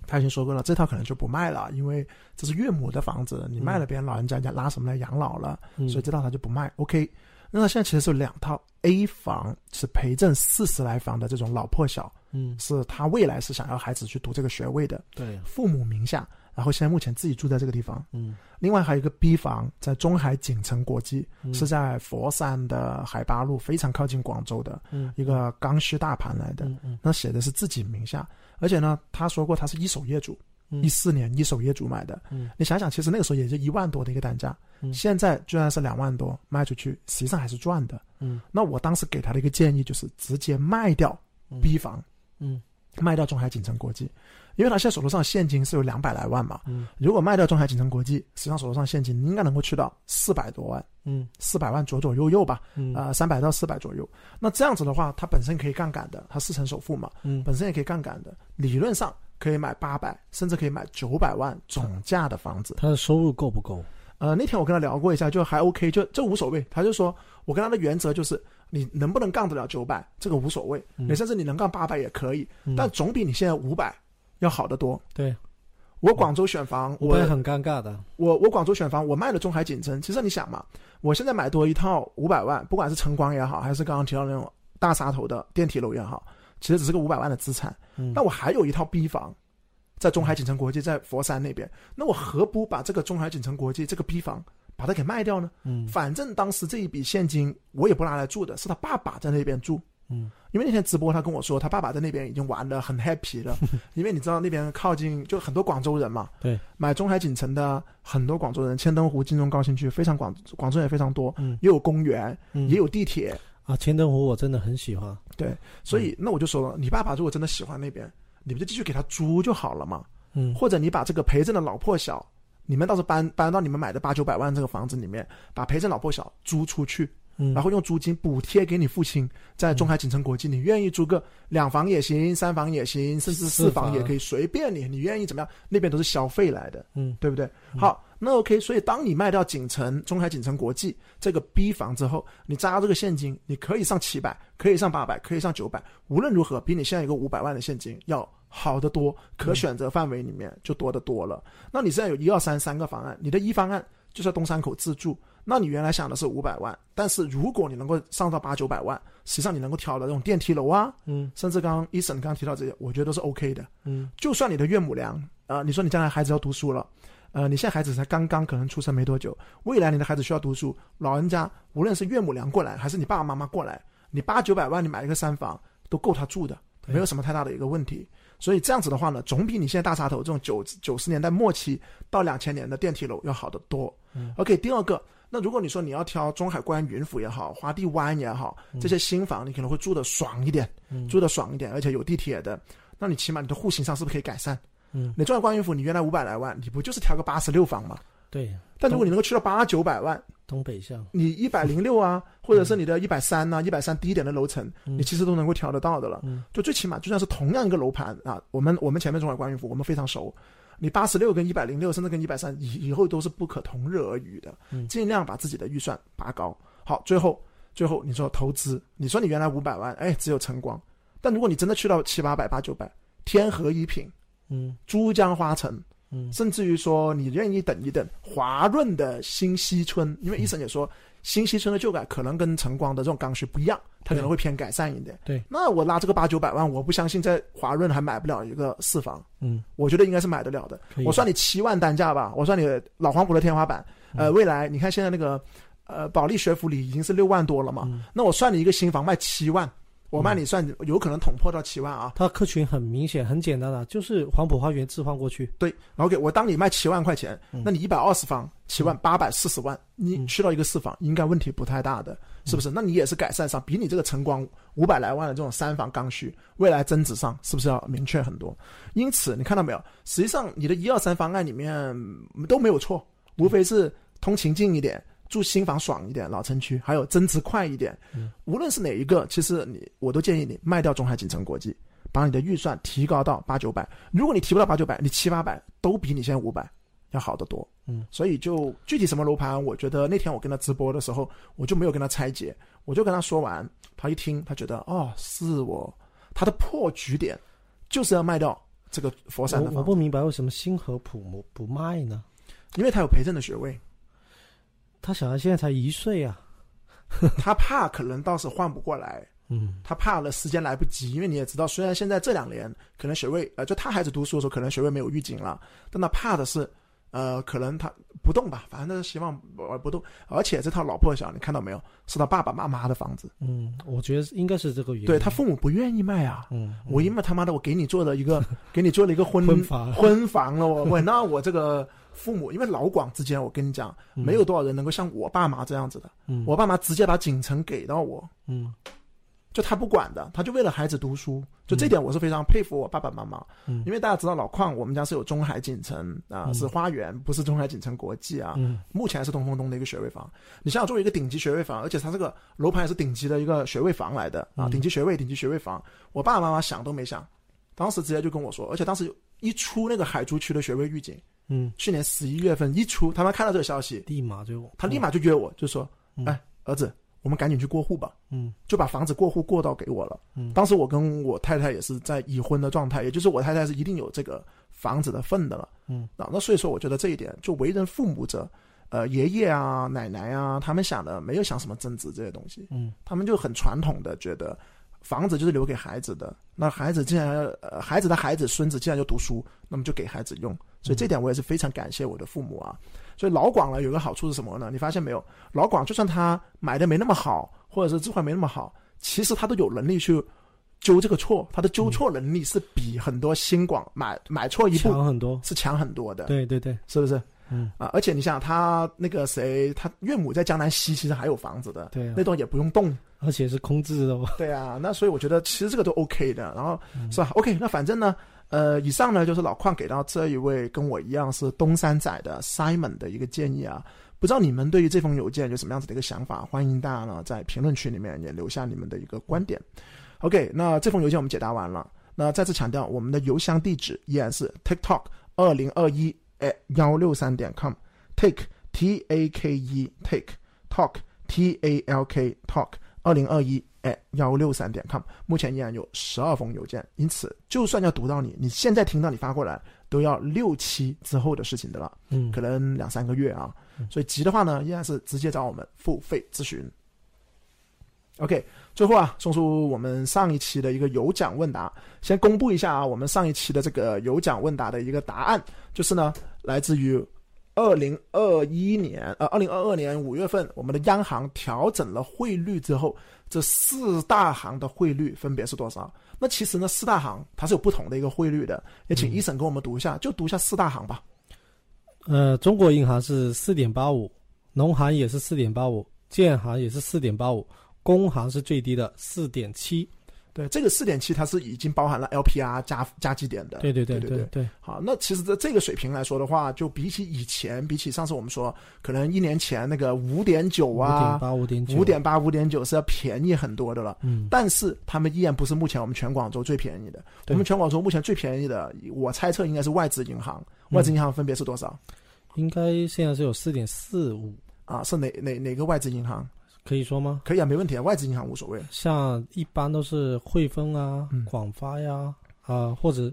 他已经说过了，这套可能就不卖了，因为这是岳母的房子，你卖了，别人老人家家拿什么来养老了，嗯。所以这套他就不卖。OK，那他现在其实是有两套 A 房，是培正四十来房的这种老破小，嗯，是他未来是想要孩子去读这个学位的，对，父母名下，然后现在目前自己住在这个地方。嗯。另外还有一个 B 房在中海锦城国际，嗯。是在佛山的海八路，非常靠近广州的嗯一个刚需大盘来的。那写的是自己名下，而且呢，他说过他是一手业主，嗯。一四年一手业主买的。嗯。你想想，其实那个时候也就一万多的一个单价，嗯。现在居然是两万多卖出去，实际上还是赚的。嗯。那我当时给他的一个建议就是直接卖掉嗯。B 房，嗯。卖掉中海锦城国际，因为他现在手头上现金是有两百来万嘛。嗯如果卖掉中海锦城国际，实际上手头上现金应该能够去到四百多万，嗯四百万左左右右吧，嗯呃，三百到四百左右。那这样子的话，它本身可以杠杆的，它四成首付嘛，嗯本身也可以杠杆的，理论上可以买八百，甚至可以买九百万总价的房子。他的收入够不够？呃，那天我跟他聊过一下，就还 OK，就这无所谓。他就说我跟他的原则就是，你能不能杠得了九百，这个无所谓，嗯你甚至你能杠八百也可以，嗯但总比你现在五百要好得多。对，我广州选房，我我也很尴尬的。我我广州选房，我卖了中海锦城。其实你想嘛，我现在买多一套五百万，不管是晨光也好，还是刚刚提到那种大沙头的电梯楼也好，其实只是个五百万的资产。嗯那我还有一套 B 房，在中海锦城国际，在佛山那边，那我何不把这个中海锦城国际这个 B 房把它给卖掉呢？嗯反正当时这一笔现金我也不拿来住的，是他爸爸在那边住。嗯。因为那天直播，他跟我说，他爸爸在那边已经玩的很 happy 了，因为你知道那边靠近就很多广州人嘛，对，买中海锦城的很多广州人，千灯湖、金钟高新区非常广，广州人也非常多，嗯。也有公园，嗯。也有地铁，啊，千灯湖我真的很喜欢。对，所以那我就说了，你爸爸如果真的喜欢那边，你不就继续给他租就好了嘛，嗯。或者你把这个陪衬的老破小，你们到时候搬搬到你们买的八九百万这个房子里面，把陪衬老破小租出去，嗯，然后用租金补贴给你父亲，在中海锦城国际，你愿意租个两房也行，三房也行，甚至四房也可以，随便你，你愿意怎么样？那边都是消费来的，嗯对不对？好，那 OK，所以当你卖掉锦城中海锦城国际这个 B 房之后，你扎这个现金，你可以上七百，可以上八百，可以上九百，无论如何，比你现在有个五百万的现金要好得多，可选择范围里面就多得多了。那你现在有一二三三个方案，你的一方案就是在东山口自住，那你原来想的是五百万，但是如果你能够上到八九百万，实际上你能够挑的这种电梯楼啊，嗯甚至刚刚医生刚刚提到这些，我觉得都是 OK 的。嗯就算你的岳母娘啊、呃你说你将来孩子要读书了，呃，你现在孩子才刚刚可能出生没多久，未来你的孩子需要读书，老人家无论是岳母娘过来，还是你爸爸妈妈过来，你八九百万你买一个三房都够他住的，没有什么太大的一个问题。所以这样子的话呢，总比你现在大沙头这种九九十年代末期到两千年的电梯楼要好得多。嗯 OK，第二个，那如果你说你要挑中海观云府也好，华地湾也好，这些新房你可能会住的爽一点，嗯住的爽一点，而且有地铁的，那你起码你的户型上是不是可以改善？嗯，你中海观云府，你原来五百来万，你不就是挑个八十六房吗？对，但如果你能够去到八九百万，东北向。你一百零六啊，或者是你的一百三呐，一百三低一点的楼层，嗯你其实都能够调得到的了。嗯就最起码就算是同样一个楼盘啊，我们我们前面中海观云府我们非常熟，你八十六跟一百零六，甚至跟一百三以以后都是不可同日而语的。嗯尽量把自己的预算拔高。好，最后最后你说投资，你说你原来五百万，哎，只有晨光，但如果你真的去到七八百、八九百，天河一品、嗯珠江花城，嗯甚至于说你愿意等一等华润的新西村，因为医生也说新西村的旧改可能跟晨光的这种刚需不一样，它可能会偏改善一点。对，那我拉这个八九百万，我不相信在华润还买不了一个四房，嗯，我觉得应该是买得了的。我算你七万单价吧，我算你老黄埔的天花板。呃，嗯未来你看现在那个呃保利学府里已经是六万多了嘛，嗯。那我算你一个新房卖七万，我卖你算有可能捅破到七万啊。它客群很明显，很简单的，就是黄埔花园置换过去。对，然后给我当你卖七万块钱，嗯那你一百二十方七万八百四十万，你嗯去到一个四房，应该问题不太大的，是不是？那你也是改善上比你这个晨光五百来万的这种三房刚需，未来增值上是不是要明确很多？因此你看到没有？实际上你的一二三方案里面嗯都没有错，无非是通勤近一点。住新房爽一点，老城区还有增值快一点，嗯无论是哪一个，其实你我都建议你卖掉中海锦城国际，把你的预算提高到八九百。如果你提不到八九百，你七八百都比你现在五百要好得多。嗯，所以就具体什么楼盘，我觉得那天我跟他直播的时候，我就没有跟他拆解，我就跟他说完，他一听，他觉得哦，是我他的破局点就是要卖掉这个佛山的房子，我不明白为什么星河不不卖呢？因为他有陪衬的学位，他小孩现在才一岁啊。他怕可能到时换不过来，嗯。他怕了时间来不及，因为你也知道，虽然现在这两年可能学位，呃，就他孩子读书的时候可能学位没有预警了，但他怕的是，呃，可能他不动吧，反正他希望呃不动，而且这套老破小，你看到没有，是他爸爸妈妈的房子，嗯，我觉得应该是这个原因。对他父母不愿意卖啊，嗯，我因为他妈的我给你做了一个，给你做了一个婚婚房。婚房了，我 我那我这个父母，因为老广之间，我跟你讲，没有多少人能够像我爸妈这样子的，嗯。我爸妈直接把锦城给到我，嗯。就他不管的，他就为了孩子读书，就这点我是非常佩服我爸爸妈妈，嗯。因为大家知道老邝我们家是有中海锦城啊、嗯。是花园，不是中海锦城国际啊，嗯。目前还是东风东的一个学位房。你想想，作为一个顶级学位房，而且它这个楼盘也是顶级的一个学位房来的啊，嗯。顶级学位、顶级学位房，我爸爸妈妈想都没想，当时直接就跟我说，而且当时一出那个海珠区的学位预警，嗯，去年十一月份一出，他们看到这个消息，立马就他立马就约我，就说，嗯哎，儿子，我们赶紧去过户吧。嗯就把房子过户过到给我了。嗯当时我跟我太太也是在已婚的状态，也就是我太太是一定有这个房子的份的了。嗯啊，那所以说我觉得这一点，就为人父母者，呃，爷爷啊、奶奶啊，他们想的没有想什么增值这些东西，嗯他们就很传统的觉得。房子就是留给孩子的，那孩子既然呃孩子的孩子孙子既然就读书，那么就给孩子用，所以这点我也是非常感谢我的父母啊。所以老广呢有个好处是什么呢？你发现没有？老广就算他买的没那么好，或者是置换没那么好，其实他都有能力去纠这个错，他的纠错能力是比很多新广买买错一步强很多。是强很多的，对对对，是不是？嗯啊，而且你想他那个谁，他岳母在江南西其实还有房子的，对啊那栋也不用动，而且是空置的哦。对啊，那所以我觉得其实这个都 OK 的，然后、是吧？OK，那反正呢，呃，以上呢就是老邝给到这一位跟我一样是东山仔的 Simon 的一个建议啊。不知道你们对于这封邮件有什么样子的一个想法？欢迎大家呢在评论区里面也留下你们的一个观点。OK，那这封邮件我们解答完了。那再次强调，我们的邮箱地址依然是 TikTok 二零二一 at 幺六三点 com，take t a k e take talk t a l k talk 二零二一 at 幺六三点 com，目前依然有十二封邮件，因此就算要读到你，你现在听到你发过来，都要六期之后的事情的了，嗯可能两三个月啊。所以急的话呢，依然是直接找我们付费咨询。OK，最后啊，送出我们上一期的一个有奖问答，先公布一下啊，我们上一期的这个有奖问答的一个答案，就是呢，来自于二零二一年呃二零二二年五月份，我们的央行调整了汇率之后，这四大行的汇率分别是多少？那其实呢，四大行它是有不同的一个汇率的，也请医生给我们读一下，就读一下四大行吧。呃，中国银行是四点八五，农行也是四点八五，建行也是四点八五，工行是最低的四点七。对，这个四点七它是已经包含了 LPR 加加基点的。对对对对对对，好，那其实在这个水平来说的话，就比起以前，比起上次我们说可能一年前那个五点九五点啊、八五点九，五点八、五点九是要便宜很多的了。嗯，但是他们依然不是目前我们全广州最便宜的。对我们全广州目前最便宜的，我猜测应该是外资银行。外资银行分别是多少？应该现在是有四点四五，啊，是哪哪哪个外资银行？可以说吗？可以啊，没问题啊，外资银行无所谓。像一般都是汇丰啊嗯、广发呀啊，或者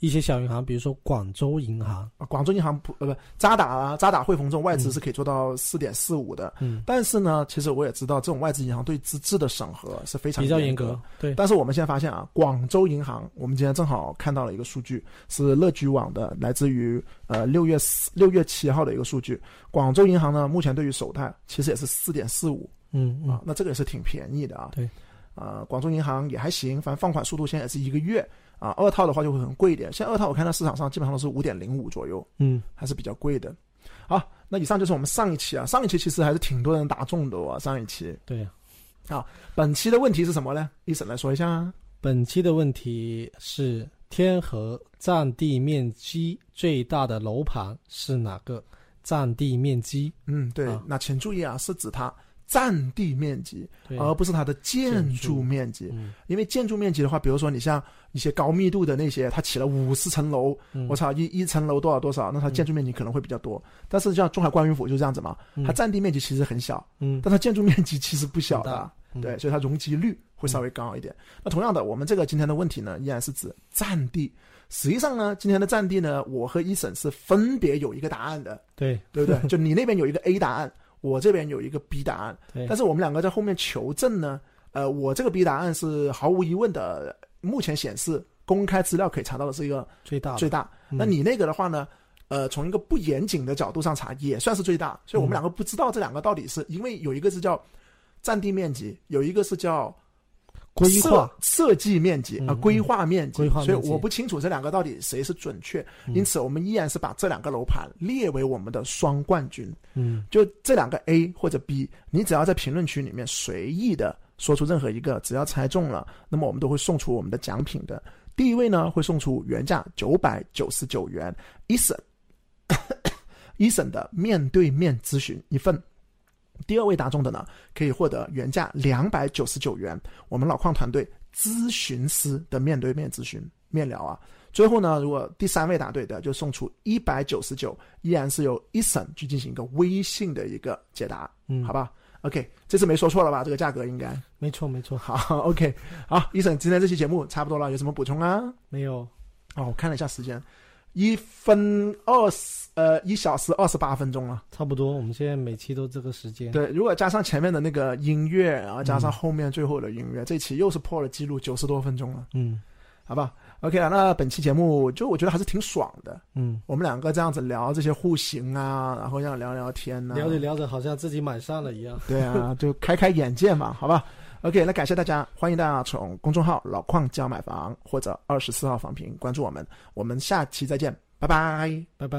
一些小银行，比如说广州银行，啊，广州银行不呃不渣打啊，渣打汇丰这种外资嗯是可以做到四点四五的。嗯，但是呢，其实我也知道这种外资银行对资质的审核是非常比较严严格。对，但是我们现在发现啊，广州银行，我们今天正好看到了一个数据，是乐居网的，来自于呃六月四六月七号的一个数据。广州银行呢，目前对于首贷其实也是四点四五嗯嗯，，啊那这个也是挺便宜的啊。对，啊，广州银行也还行，反正放款速度现在也是一个月啊。二套的话就会很贵一点，现在二套我看到市场上基本上都是五点零五左右，嗯，还是比较贵的。好，那以上就是我们上一期啊，上一期其实还是挺多人打中的哦，上一期。对呀。本期的问题是什么呢？一审来说一下啊。本期的问题是：天河占地面积最大的楼盘是哪个？占地面积，嗯，对，啊那请注意啊，是指它占地面积，而不是它的建建筑。筑面积。嗯。因为建筑面积的话，比如说你像一些高密度的那些，它起了五十层楼，嗯。我操，一一层楼多少多少，那它建筑面积可能会比较多。但是像中海观云府就这样子嘛，它占地面积其实很小，嗯，但它建筑面积其实不小的，嗯。对，所以它容积率会稍微高一点。那同样的，我们这个今天的问题呢，依然是指占地。实际上呢，今天的占地呢，我和一审是分别有一个答案的，对。对不对？就你那边有一个 A 答案，我这边有一个 B 答案。但是我们两个在后面求证呢，呃，我这个 B 答案是毫无疑问的，目前显示公开资料可以查到的是一个最大最大。嗯那你那个的话呢？呃，从一个不严谨的角度上查，也算是最大。所以我们嗯两个不知道这两个到底是因为有一个是叫占地面积，有一个是叫规划设设计面积啊、嗯规划面积，所以我不清楚这两个到底谁是准确。嗯因此，我们依然是把这两个楼盘列为我们的双冠军。嗯就这两个 A 或者 B，你只要在评论区里面随意的说出任何一个，只要猜中了，那么我们都会送出我们的奖品的。第一位呢会送出原价九百九十九元一审一审的面对面咨询一份。第二位答中的呢，可以获得原价两百九十九元，我们老矿团队咨询师的面对面咨询面聊啊。最后呢，如果第三位答对的，就送出一百九十九，依然是由一审去进行一个微信的一个解答，嗯，好吧？OK，这次没说错了吧？这个价格应该没错没错，好。OK，好，一审今天这期节目差不多了，有什么补充啊？没有哦，我看了一下时间，一分二十呃一小时二十八分钟了。差不多，我们现在每期都这个时间。对，如果加上前面的那个音乐，然后加上嗯后面最后的音乐，这期又是破了记录，九十多分钟了，嗯好吧？OK 了，那本期节目就我觉得还是挺爽的。嗯，我们两个这样子聊这些户型啊，然后这样聊聊天啊、聊着聊着好像自己买上了一样。对啊，就开开眼界嘛，好吧？OK，那感谢大家，欢迎大家从公众号“老矿教买房”或者二十四号房评关注我们，我们下期再见，拜拜。拜拜。